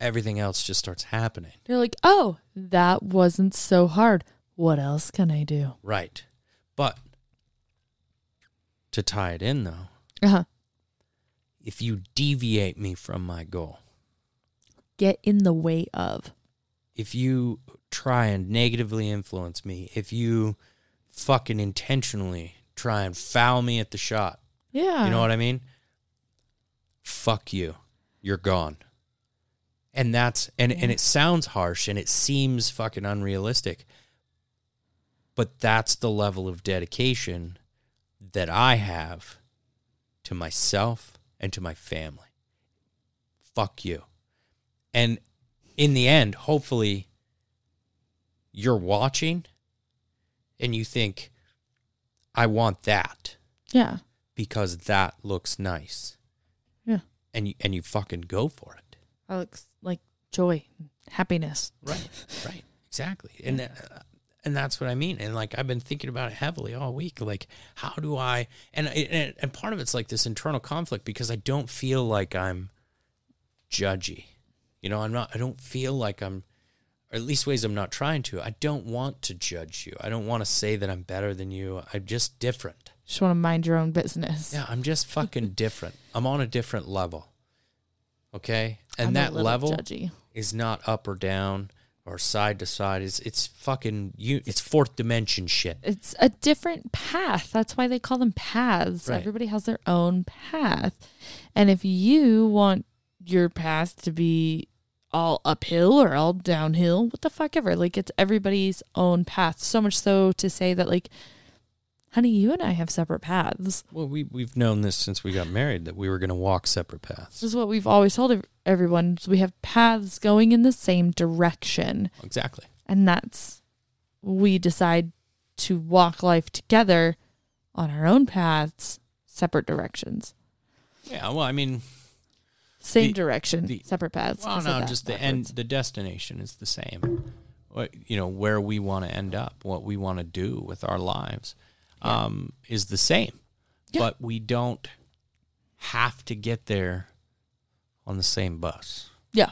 everything else just starts happening. You're like, oh, that wasn't so hard. What else can I do? Right. But to tie it in, though, Uh huh. if you deviate me from my goal, Get in the way of. if you try and negatively influence me, if you fucking intentionally try and foul me at the shot, Yeah. you know what I mean? Fuck you. You're gone. And that's and and it sounds harsh and it seems fucking unrealistic. But that's the level of dedication that I have to myself and to my family. Fuck you. And in the end, hopefully you're watching and you think I want that Yeah. because that looks nice. Yeah. And you, and you fucking go for it. That looks like joy, happiness. Right. right. Exactly. And uh, and that's what I mean. And like I've been thinking about it heavily all week. Like how do I and and, and part of it's like this internal conflict because I don't feel like I'm judgy. You know, I'm not I don't feel like I'm or at least ways I'm not trying to. I don't want to judge you. I don't want to say that I'm better than you. I'm just different. Just want to mind your own business. Yeah, I'm just fucking different. I'm on a different level. Okay? And I'm that level judgy. is not up or down or side to side. It's it's fucking you it's fourth dimension shit. It's a different path. That's why they call them paths. Right. Everybody has their own path. And if you want your path to be all uphill or all downhill, what the fuck ever. Like it's everybody's own path. So much so to say that like honey, you and I have separate paths. Well, we we've known this since we got married that we were going to walk separate paths. This is what we've always told ev- everyone. We have paths going in the same direction. Exactly. And that's we decide to walk life together on our own paths, separate directions. Yeah, well, I mean, Same The- direction, the- separate paths. I well, no, just the end the destination is the same. What, you know, where we want to end up, what we want to do with our lives um is the same. Yeah. But we don't have to get there on the same bus. Yeah.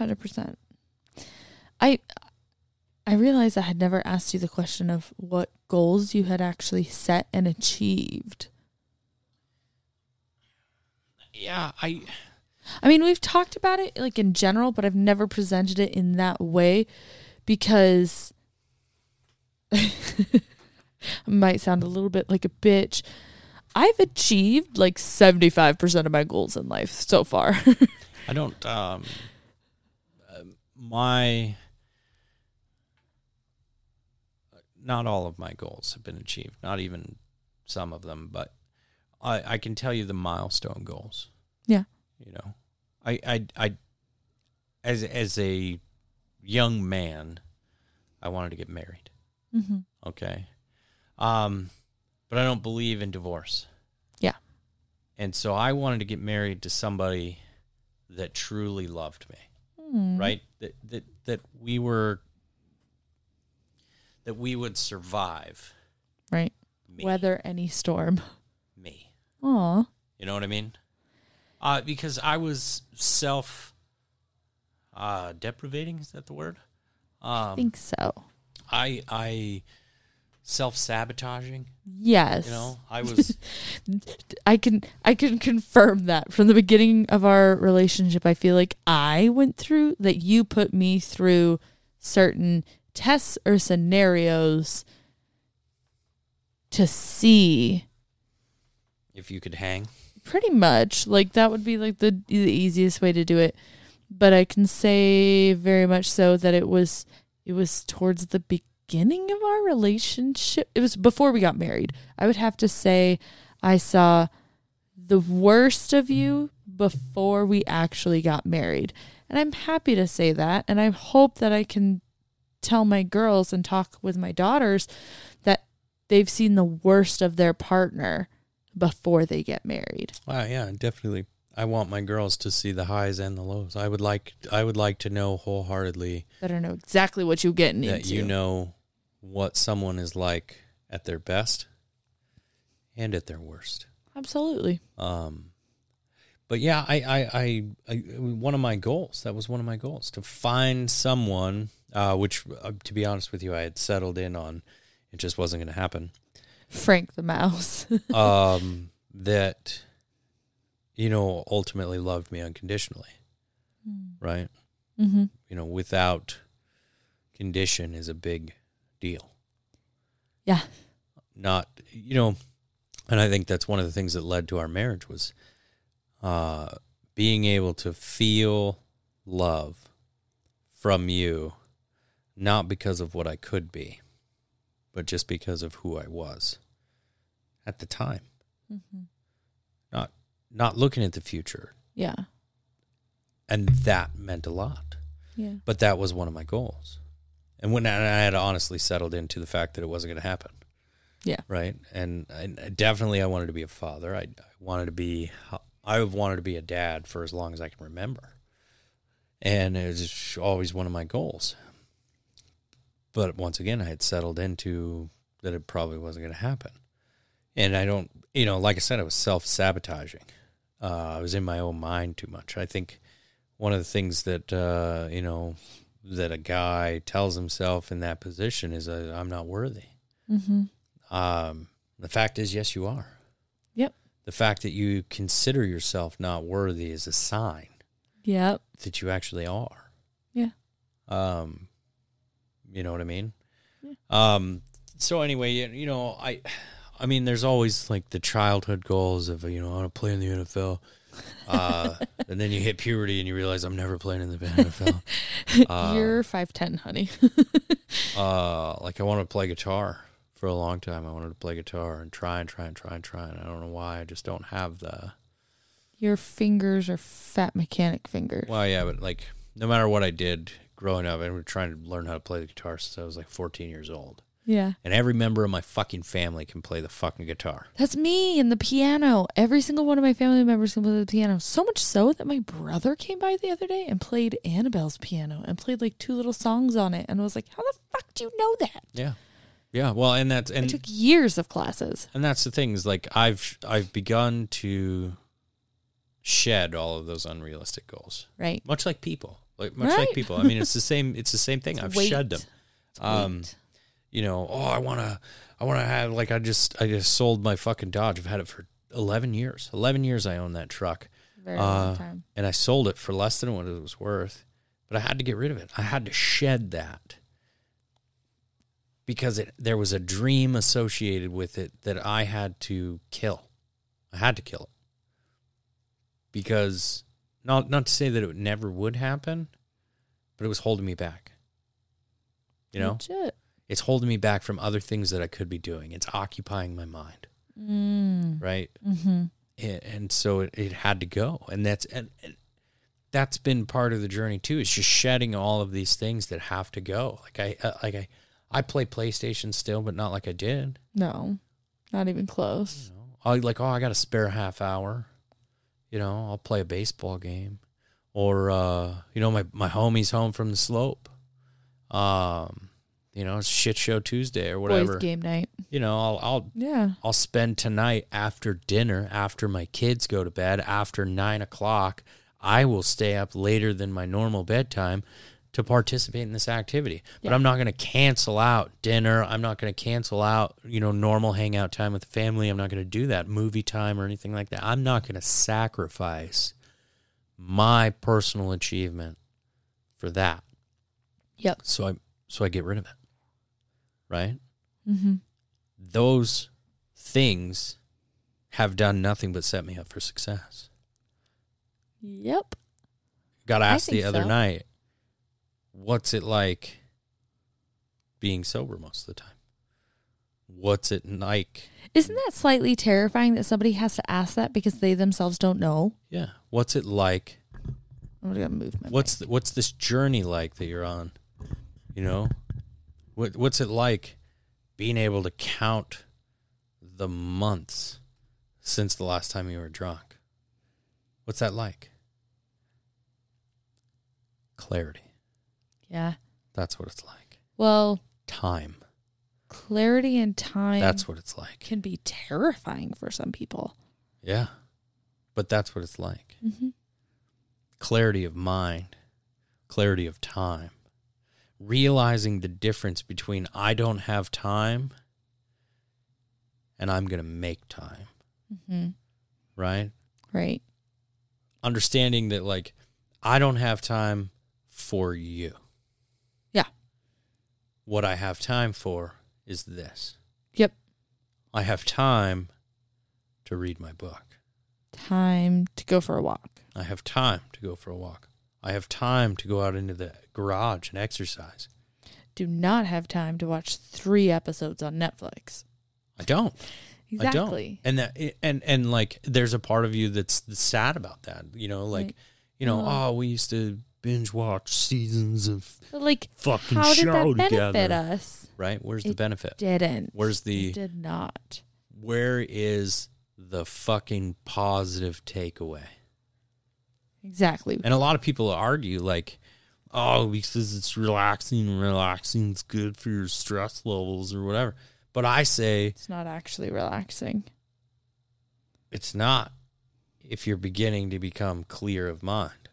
100%. I I realized I had never asked you the question of what goals you had actually set and achieved. Yeah, I I mean, we've talked about it like in general, but I've never presented it in that way because I might sound a little bit like a bitch. I've achieved like 75% of my goals in life so far. I don't. Um, my not all of my goals have been achieved. Not even some of them, but I, I can tell you the milestone goals. Yeah. You know, I, I, I, as as a young man, I wanted to get married. mm-hmm. Okay. Um, but I don't believe in divorce. Yeah. And so I wanted to get married to somebody that truly loved me right? That that that we were that we would survive Right. me, Weather any storm. You know what I mean? Uh, because I was self uh, deprivating. Is that the word? I Um, think so. I I self sabotaging. Yes. You know, I was I can I can confirm that from the beginning of our relationship. I feel like I went through that you put me through certain tests or scenarios to see if you could hang. pretty much like that would be like the the easiest way to do it. But I can say very much so that it was it was towards the beginning of our relationship. It was before we got married. I would have to say I saw the worst of you before we actually got married. And I'm happy to say that and I hope that I can tell my girls and talk with my daughters that they've seen the worst of their partner before they get married. Wow, yeah, definitely. I want my girls to see the highs and the lows. I would like I would like to know wholeheartedly Better know exactly what you're getting that into. you know what someone is like at their best and at their worst. Absolutely. Um, but yeah, I, I, I, I, one of my goals, that was one of my goals to find someone, uh, which uh, to be honest with you, I had settled in on, it just wasn't going to happen. Frank the mouse. Um, that, you know, ultimately loved me unconditionally. Right. mm-hmm. You know, without condition is a big deal. Yeah. not you know and i think that's one of the things that led to our marriage was uh being able to feel love from you not because of what i could be but just because of who i was at the time Mm-hmm. not not looking at the future Yeah. and that meant a lot Yeah. but that was one of my goals and when I I had honestly settled into the fact that it wasn't going to happen Yeah. Right. And, and definitely, I wanted to be a father. I, I wanted to be. I've wanted to be a dad for as long as I can remember, and it was always one of my goals. But once again, I had settled into that it probably wasn't going to happen, and I don't. You know, like I said, I was self sabotaging. Uh, I was in my own mind too much. I think one of the things that uh, you know that a guy tells himself in that position is, uh, "I'm not worthy." Mm-hmm. Um, the fact is, yes, you are. Yep. The fact that you consider yourself not worthy is a sign Yep. that you actually are. Yeah. Um, you know what I mean? Um, so anyway, you, you know, I, I mean, there's always like the childhood goals of, you know, I want to play in the NFL. Uh, and then you hit puberty and you realize I'm never playing in the NFL. Uh, You're five ten, honey. uh, like I wanted to play guitar for a long time. I wanted to play guitar and try and try and try and try. And I don't know why. I just don't have the, Your fingers are fat mechanic fingers. well, yeah, but like no matter what I did growing up, I was trying to learn how to play the guitar since I was like 14 years old. Yeah. And every member of my fucking family can play the fucking guitar. That's me and the piano. Every single one of my family members can play the piano. So much so that my brother came by the other day and played Annabelle's piano and played like two little songs on it. And I was like, how the fuck do you know that? Yeah. Yeah. Well, and that's, and, took years of classes. and that's the thing is like I've, I've begun to shed all of those unrealistic goals, Right. much like people, like much Right. like people. I mean, it's the same, it's the same thing. It's I've weight. shed them. Um, you know, oh, I want to, I want to have like I just, I just sold my fucking Dodge. I've had it for eleven years. Eleven years I own that truck, Very uh, long time. and I sold it for less than what it was worth. But I had to get rid of it. I had to shed that because it there was a dream associated with it that I had to kill. I had to kill it because not not to say that it never would happen, but it was holding me back. You know, Legit. it's holding me back from other things that I could be doing. It's occupying my mind, Mm. right? Mm-hmm. And, and so it, it had to go, and that's and, and that's been part of the journey too. It's just shedding all of these things that have to go. Like I uh, like I I play PlayStation still, but not like I did. No, not even close. You know, I like oh I got a spare half hour. You know, I'll play a baseball game, or uh, you know my my homie's home from the slope. Um, you know, it's shit show Tuesday or whatever. Boys game night. You know, I'll I'll Yeah. I'll spend tonight after dinner, after my kids go to bed, after nine o'clock. I will stay up later than my normal bedtime to participate in this activity. But I'm not going to cancel out dinner. I'm not going to cancel out, you know, normal hangout time with the family. I'm not going to do that movie time or anything like that. I'm not going to sacrifice my personal achievement for that. Yep. So I so I get rid of it. Right? Mm-hmm. those things have done nothing but set me up for success. Yep. Got asked the other so. night, what's it like being sober most of the time? What's it like? Isn't that slightly terrifying that somebody has to ask that because they themselves don't know? Yeah. What's it like? I'm gonna move my. What's the, what's this journey like that you're on? You know? What what's it like being able to count the months since the last time you were drunk? What's that like? Clarity. Yeah. That's what it's like. Well, Time. clarity and time That's what it's like. can be terrifying for some people. Yeah. But that's what it's like. Mm-hmm. Clarity of mind, clarity of time. Realizing the difference between I don't have time and I'm going to make time, Mm-hmm. right? Right. Understanding that, like, I don't have time for you. What I have time for is this Yep. I have time to read my book. Time to go for a walk. I have time to go for a walk. I have time to go out into the garage and exercise. Do not have time to watch three episodes on Netflix. I don't. I don't. Exactly. And that and and like there's a part of you that's sad about that. You know, like Right. you know, Well- oh, we used to binge watch seasons of But like, fucking how did show that benefit together. us? right. Where's the It benefit? Didn't. Where's the It did not. where is the fucking positive takeaway? Exactly. And a lot of people argue like, oh, because it's relaxing, and relaxing, it's good for your stress levels or whatever. But I say It's not actually relaxing. it's not if you're beginning to become clear of mind.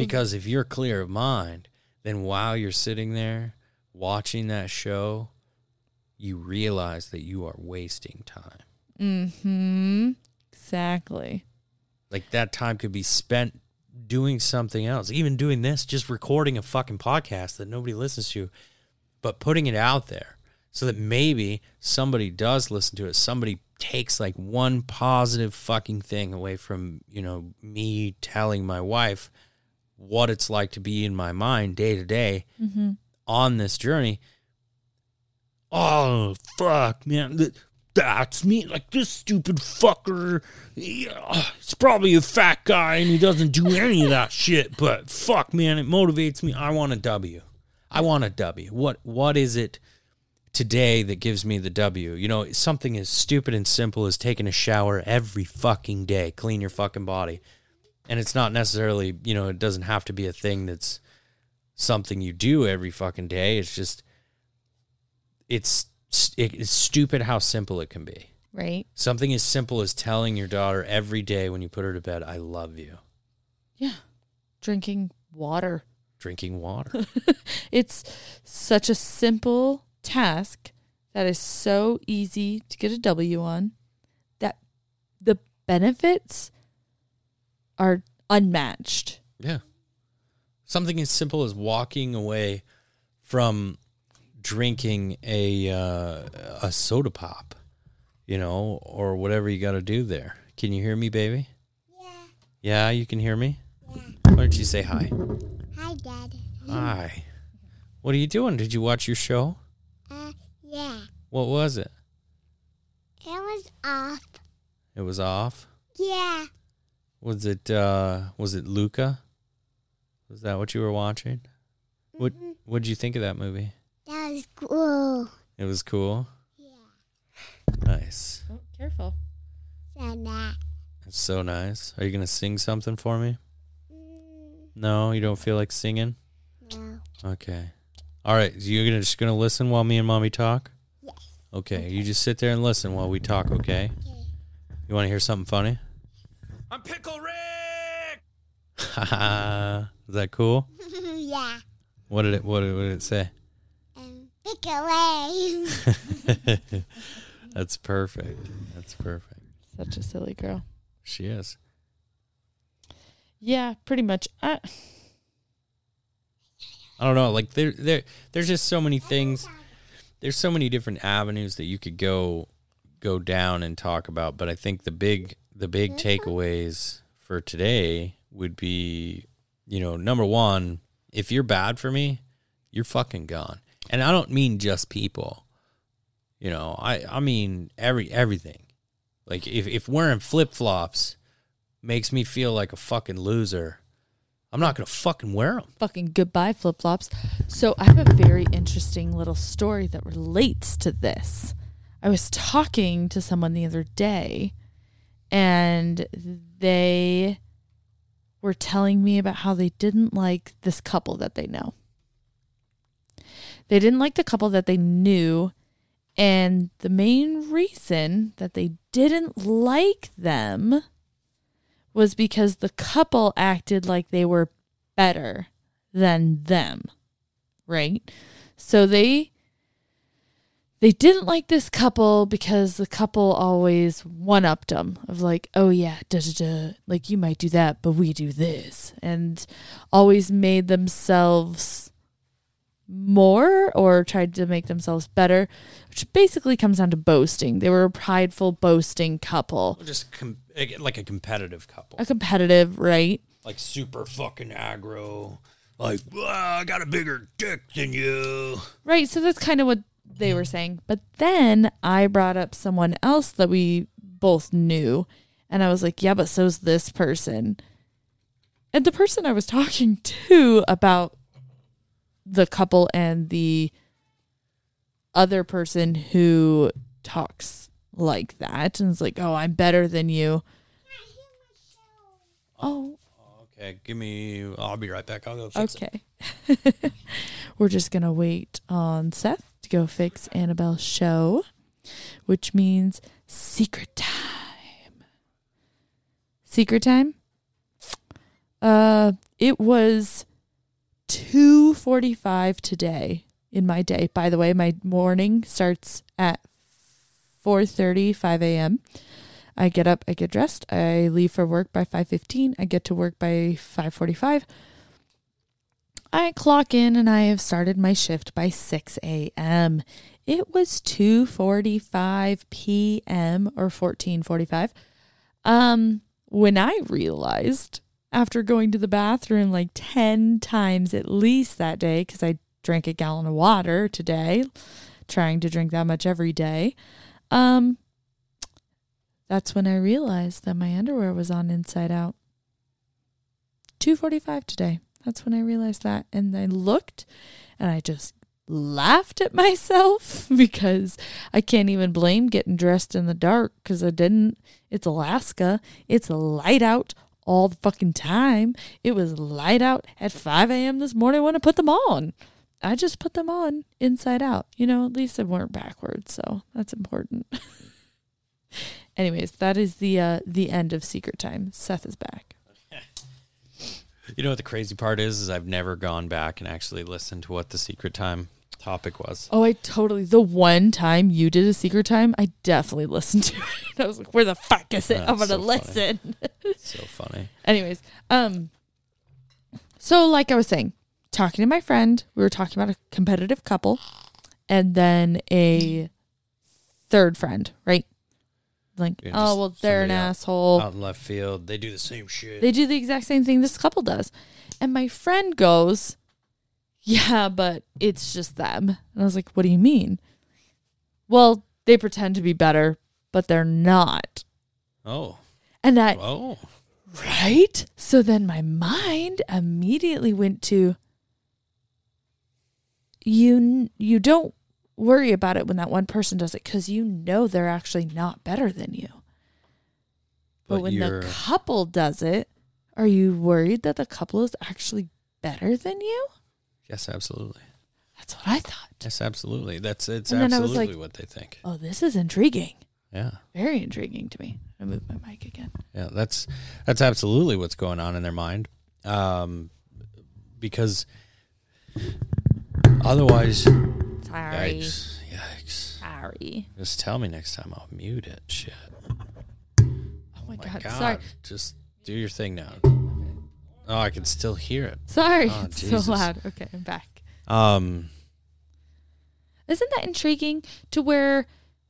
Because if you're clear of mind, then while you're sitting there watching that show, you realize that you are wasting time. Mm-hmm. Exactly. Like that time could be spent doing something else, even doing this, just recording a fucking podcast that nobody listens to, but putting it out there so that maybe somebody does listen to it. Somebody takes like one positive fucking thing away from, you know, me telling my wife what it's like to be in my mind day to day mm-hmm. on this journey. Oh, fuck, man. That's me. Like this stupid fucker. Yeah, it's probably a fat guy and he doesn't do any of that shit. But fuck, man, it motivates me. I want a W. I want a W. What What is it today that gives me the W? You know, something as stupid and simple as taking a shower every fucking day, clean your fucking body. And it's not necessarily, you know, it doesn't have to be a thing that's something you do every fucking day. It's just, it's it's stupid how simple it can be. Right? Something as simple as telling your daughter every day when you put her to bed, "I love you." Yeah. Drinking water. Drinking water. It's such a simple task that is so easy to get a W on that the benefits are unmatched. yeah. Something as simple as walking away from drinking a uh, a soda pop, you know, or whatever you got to do there. Can you hear me, baby? Yeah. Yeah, you can hear me. Yeah. Why don't you say hi? Hi, Dad. Hi. What are you doing? Did you watch your show? Uh, yeah. What was it? It was off. It was off. Yeah. Was it uh was it Luca? Was that what you were watching? What what'd you think of that movie? That was cool. It was cool. Yeah. Nice. Oh, careful. So that. It's so nice. Are you gonna sing something for me? Mm, No, you don't feel like singing? no. Okay. All right. So you're gonna just gonna listen while me and mommy talk? Yes. Okay. You just sit there and listen while we talk, okay? Okay. You wanna hear something funny? I'm Pickle Rick! Haha. Is that cool? yeah. What did it what did, what did it say? Um, pick away. That's perfect. That's perfect. Such a silly girl. She is. Yeah, pretty much. I, I don't know. Like there, there, there's just so many things. There's so many different avenues that you could go, go down and talk about. But I think the big, the big takeaways for today would be, you know, number one, if you're bad for me, you're fucking gone. And I don't mean just people. You know, I, I mean every everything. Like if if wearing flip flops makes me feel like a fucking loser, I'm not gonna fucking wear them. fucking goodbye flip flops. So I have a very interesting little story that relates to this. I was talking to someone the other day and they were telling me about how they didn't like this couple that they know. They didn't like the couple that they knew. And the main reason that they didn't like them was because the couple acted like they were better than them. Right? So they they didn't like this couple because the couple always one upped them of like, oh yeah, da da da, like you might do that, but we do this, and always made themselves more or tried to make themselves better, which basically comes down to boasting. They were a prideful, boasting couple, Just com- like a competitive couple, a competitive, right? like super fucking aggro. Like, "Ah, I got a bigger dick than you. Right. So that's kind of what they were saying. But then I brought up someone else that we both knew. And I was like, yeah, but so's this person. And the person I was talking to about the couple and the other person who talks like that and is like, "Oh, I'm better than you." Oh, Okay, give me. I'll be right back. I'll go okay. We're just gonna wait on Seth to go fix Annabelle's show, which means secret time. Secret time. Uh, it was two forty-five today in my day. By the way, my morning starts at four thirty, five a.m. I get up, I get dressed, I leave for work by 5:15, I get to work by 5:45. I clock in and I have started my shift by 6 a.m. It was 2:45 p.m. or 14:45 um when I realized after going to the bathroom like 10 times at least that day cuz I drank a gallon of water today, trying to drink that much every day. Um that's when I realized that my underwear was on inside out. 2:45 today. That's when I realized that and I looked and I just laughed at myself because I can't even blame getting dressed in the dark cuz I didn't. It's Alaska. It's light out all the fucking time. It was light out at 5 a.m. this morning when I put them on. I just put them on inside out. You know, at least they weren't backwards, so that's important. Anyways, that is the uh the end of Secret Time. Seth is back. You know what the crazy part is? Is I've never gone back and actually listened to what the secret time topic was. Oh, I totally the one time you did a Secret Time, I definitely listened to it. I was like, "Where the fuck is it? I'm gonna so listen." so funny. Anyways, um, so like I was saying, talking to my friend, we were talking about a competitive couple, and then a third friend, right? Like, Yeah, oh well, they're an out- asshole. Out in left field, they do the same shit. They do the exact same thing this couple does. And my friend goes, Yeah, but it's just them. And I was like, What do you mean? Well, they pretend to be better, but they're not. oh, And that, oh, right? So then my mind immediately went to, You, you don't worry about it when that one person does it because you know they're actually not better than you. But, But when you're- the couple does it, are you worried that the couple is actually better than you? yes, absolutely. That's what I thought. Yes, absolutely. That's it's And then I was absolutely like- what they think. Oh, this is intriguing. Yeah, Very intriguing to me. I move my mic again. yeah. That's that's absolutely what's going on in their mind. Um, because otherwise, Sorry. yikes, yikes. Sorry. Just tell me next time. I'll mute it. Shit. Oh my, My god. Sorry. Just do your thing now. Oh, I can still hear it. Sorry. Oh, it's Jesus. so loud. Okay, I'm back. Um, Isn't that intriguing to where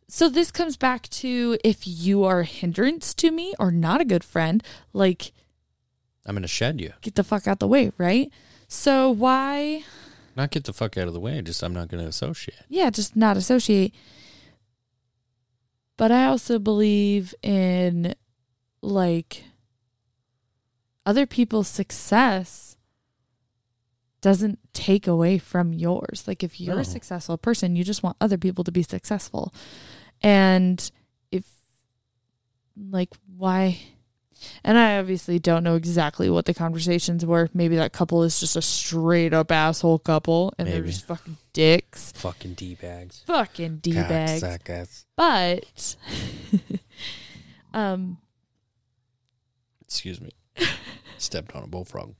so this comes back to if you are a hindrance to me or not a good friend, like I'm gonna shed you. get the fuck out the way, right? So why Not get the fuck out of the way. Just I'm not gonna associate. yeah, just not associate. But I also believe in like other people's success doesn't take away from yours. Like if you're No. a successful person, you just want other people to be successful. And if like why and I obviously don't know exactly what the conversations were. Maybe that couple is just a straight up asshole couple and they're Maybe. just fucking dicks. Fucking d bags. Fucking D bags. Cocksuckers. But um Excuse me. Stepped on a bullfrog.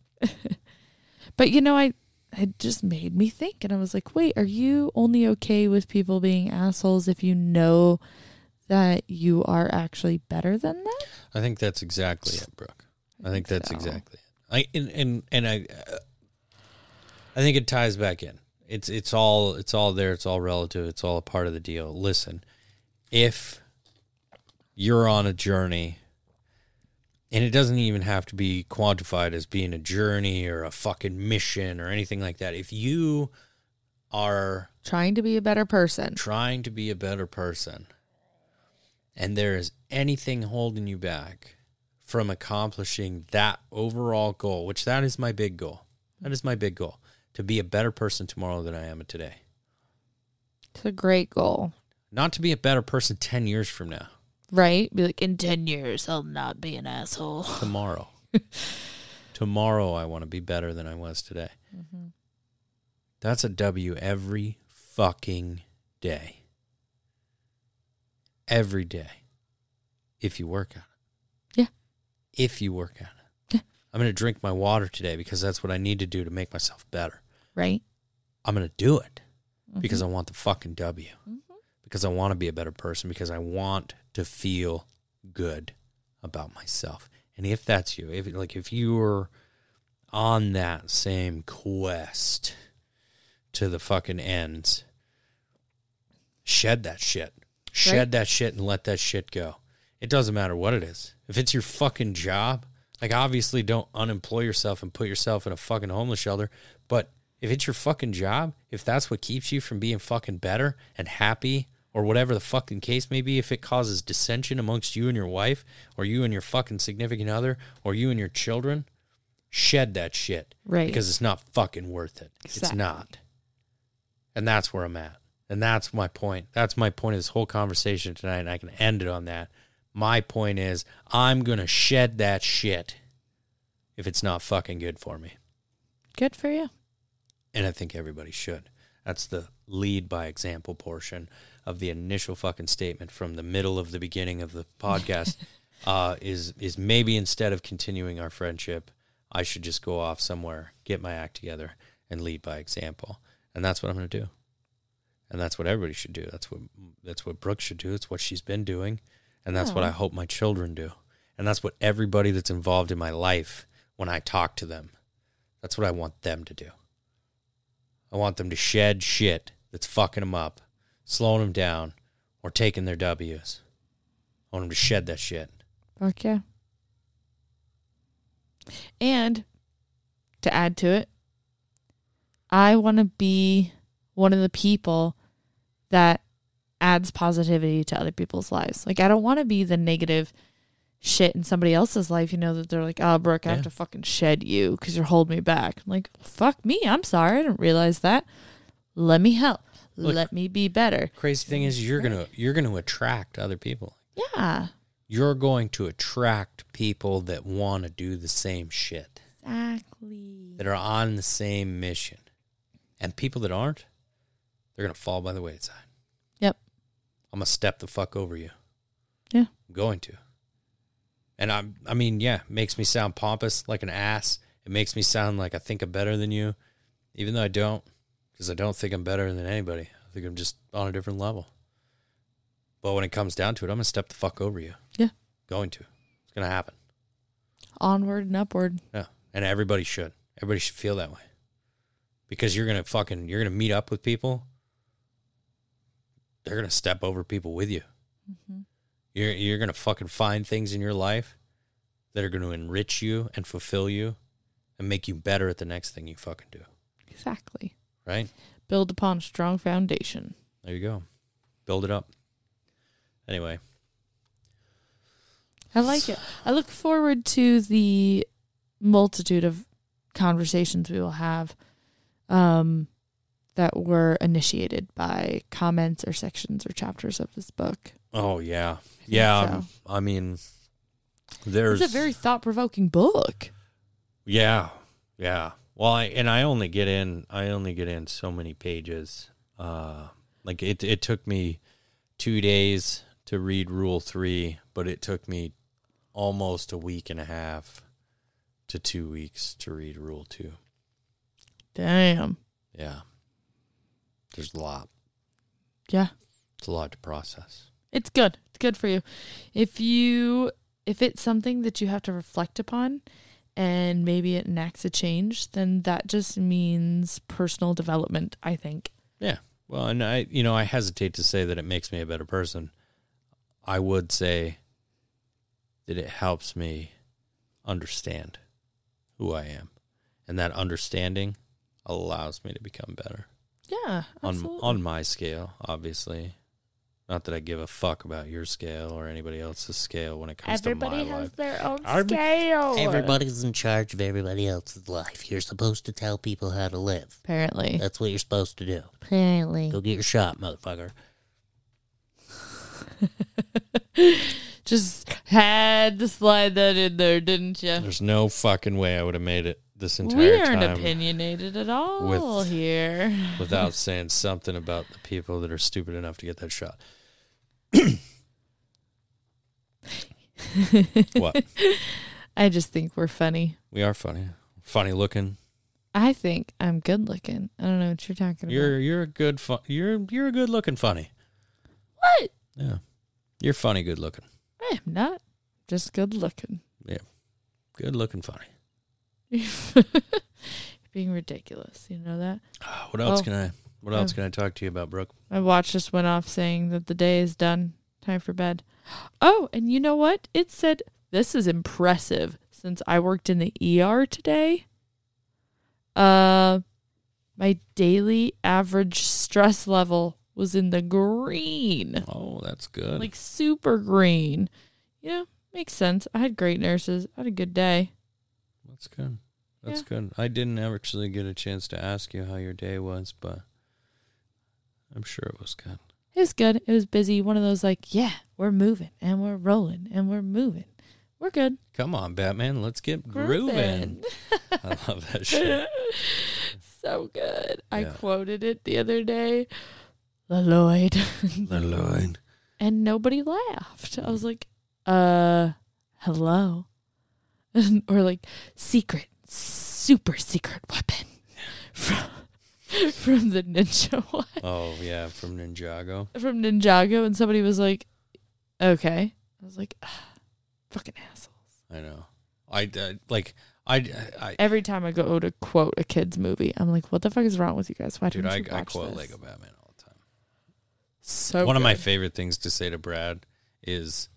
but you know I it just made me think and I was like, "Wait, are you only okay with people being assholes if you know that you are actually better than that? I think that's exactly it, Brooke. I think that's so. exactly it. I and and, and I uh, I think it ties back in. It's it's all it's all there. It's all relative. It's all a part of the deal. Listen, if you're on a journey, and it doesn't even have to be quantified as being a journey or a fucking mission or anything like that. If you are Trying to be a better person. trying to be a better person and there is anything holding you back from accomplishing that overall goal, which that is my big goal. That is my big goal to be a better person tomorrow than I am today. It's a great goal, Not to be a better person 10 years from now, right? Be like, in 10 years, I'll not be an asshole. tomorrow. tomorrow, I want to be better than I was today. Mm-hmm. That's a W every fucking day. Every day. If you work at it. Yeah. If you work at it. Yeah. I'm going to drink my water today because that's what I need to do to make myself better. Right? I'm going to do it Mm-hmm. because I want the fucking W. Because I want to be a better person. Because I want to feel good about myself. And if that's you, if like if you're on that same quest to the fucking ends, shed that shit. Shed Right. that shit and let that shit go. It doesn't matter what it is. If it's your fucking job, like obviously don't unemploy yourself and put yourself in a fucking homeless shelter, but if it's your fucking job, if that's what keeps you from being fucking better and happy or whatever the fucking case may be, if it causes dissension amongst you and your wife or you and your fucking significant other or you and your children, shed that shit. Right. Because it's not fucking worth it. It's not. And that's where I'm at. And that's my point. That's my point of this whole conversation tonight. And I can end it on that. My point is, I'm going to shed that shit if it's not fucking good for me. Good for you. And I think everybody should. That's the lead by example portion of the initial fucking statement from the middle of the beginning of the podcast. uh, is is maybe instead of continuing our friendship, I should just go off somewhere, get my act together, and lead by example. And that's what I'm going to do. And that's what everybody should do. That's what that's what Brooke should do. It's what she's been doing, and that's what I hope my children do. And that's what everybody that's involved in my life when I talk to them. That's what I want them to do. I want them to shed shit that's fucking them up, slowing them down, or taking their W's. I want them to shed that shit. Fuck yeah. And to add to it, I want to be one of the people that adds positivity to other people's lives. Like, I don't want to be the negative shit in somebody else's life, you know, that they're like, oh, Brooke, I Yeah. have to fucking shed you because you're holding me back. I'm like, fuck me. I'm sorry. I didn't realize that. Let me help. Look- Let me be better. Crazy thing is, you're gonna you're gonna attract other people. Yeah. You're going to attract people that want to do the same shit, Exactly. that are on the same mission, and people that aren't, they're gonna fall by the wayside. Yep. I'm gonna step the fuck over you. Yeah. I'm going to. And I'm I mean, yeah, it makes me sound pompous like an ass. It makes me sound like I think I'm better than you, even though I don't, because I don't think I'm better than anybody. I think I'm just on a different level. But when it comes down to it, I'm gonna step the fuck over you. Yeah. Going to. It's gonna happen. Onward and upward. Yeah. And everybody should. Everybody should feel that way. Because you're gonna fucking you're gonna meet up with people. They're gonna step over people with you. You're you're gonna fucking find things in your life that are gonna enrich you and fulfill you and make you better at the next thing you fucking do. Exactly. Right? Build upon a strong foundation. There you go. Build it up. Anyway. I like it. I look forward to the multitude of conversations we will have um, that were initiated by comments or sections or chapters of this book. Oh yeah. Yeah. so. um, I mean there's It's a very thought provoking book. Yeah, yeah. Well, I, and I only get in. I only get in so many pages. Uh, like it. It took me two days to read Rule Three, but it took me almost a week and a half to two weeks to read Rule Two. Damn. Yeah, there's a lot. Yeah. It's a lot to process. It's good. It's good for you. If you if it's something that you have to reflect upon and maybe it enacts a change, then that just means personal development, I think. Yeah. Well, and I, you know, I hesitate to say that it makes me a better person. I would say that it helps me understand who I am, and that understanding allows me to become better Yeah, on absolutely. on my scale, obviously. Not that I give a fuck about your scale or anybody else's scale when it comes Everybody to my life. Everybody has their own I'm- scale. Everybody's in charge of everybody else's life. You're supposed to tell people how to live. Apparently. That's what you're supposed to do. Apparently. Go get your shot, motherfucker. Just had to slide that in there, didn't you? There's no fucking way I would have made it this entire We aren't time opinionated at all with- here. without saying something about the people that are stupid enough to get that shot. what? I just think we're funny. We are funny. Funny looking. I think I'm good looking. I don't know what you're talking about. You're you're a good fun. You're you're a good looking funny. What? Yeah, you're funny, good looking, I am not. Just good looking. Yeah. Good looking funny. You're being ridiculous. You know that? What else Oh. can I? What else can I talk to you about, Brooke? My watch just went off saying that the day is done. Time for bed. Oh, and you know what? It said this is impressive since I worked in the ER today. Uh my daily average stress level was in the green. Oh, that's good. Like super green. Yeah, makes sense. I had great nurses. I had a good day. That's good. That's Yeah. good. I didn't actually get a chance to ask you how your day was, but I'm sure it was good. It was good. It was busy. One of those like, yeah, we're moving and we're rolling and we're moving. We're good. Come on, Batman, let's get grooving. I love that shit. so good. I quoted it the other day. The Lloyd. The line. and nobody laughed. I was like, uh, hello. or like, secret, super secret weapon from, from the ninja one. Oh yeah, from Ninjago. From Ninjago. And somebody was like, okay. I was like, ah, fucking assholes. I know. I, I like. I, I Every time I go to quote a kid's movie, I'm like, what the fuck is wrong with you guys? Why dude, didn't I, you I quote this? Lego Batman all the time. So One of my favorite things to say to Brad is,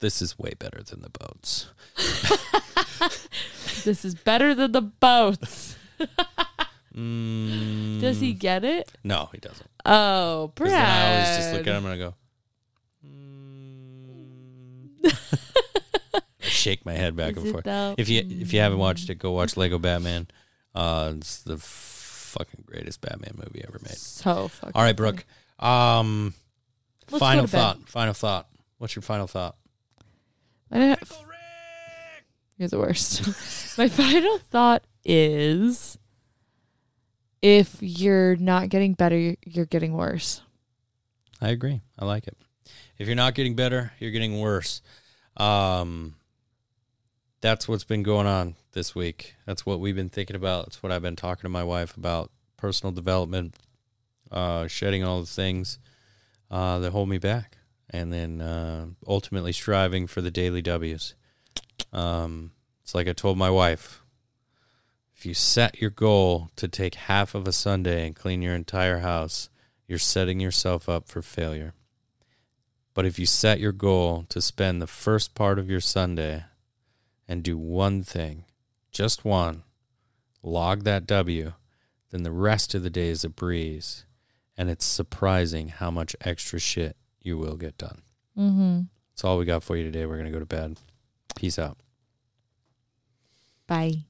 "This is way better than the boats." this is better than the boats. Mm, Does he get it? No, he doesn't. Oh, Brad. Then I always just look at him and I go, mm. I shake my head back Is and forth. though? If you if you haven't watched it, go watch Lego Batman. Uh, it's the fucking greatest Batman movie ever made. So fucking. All right, Brooke. Um, Let's final go to bed. thought. Final thought. What's your final thought? I don't- Rick! You're the worst. My final thought is if you're not getting better, you're- you're getting worse. I agree. I like it. If you're not getting better, you're getting worse. Um, that's what's been going on this week. That's what we've been thinking about. That's what I've been talking to my wife about personal development, uh, shedding all the things uh, that hold me back, and then uh, ultimately striving for the daily W's. Um, it's like I told my wife if you set your goal to take half of a Sunday and clean your entire house, you're setting yourself up for failure. But if you set your goal to spend the first part of your Sunday and do one thing, just one, log that W, then the rest of the day is a breeze. And it's surprising how much extra shit you will get done. Mm-hmm. That's all we got for you today. We're going to go to bed. Peace out. Bye.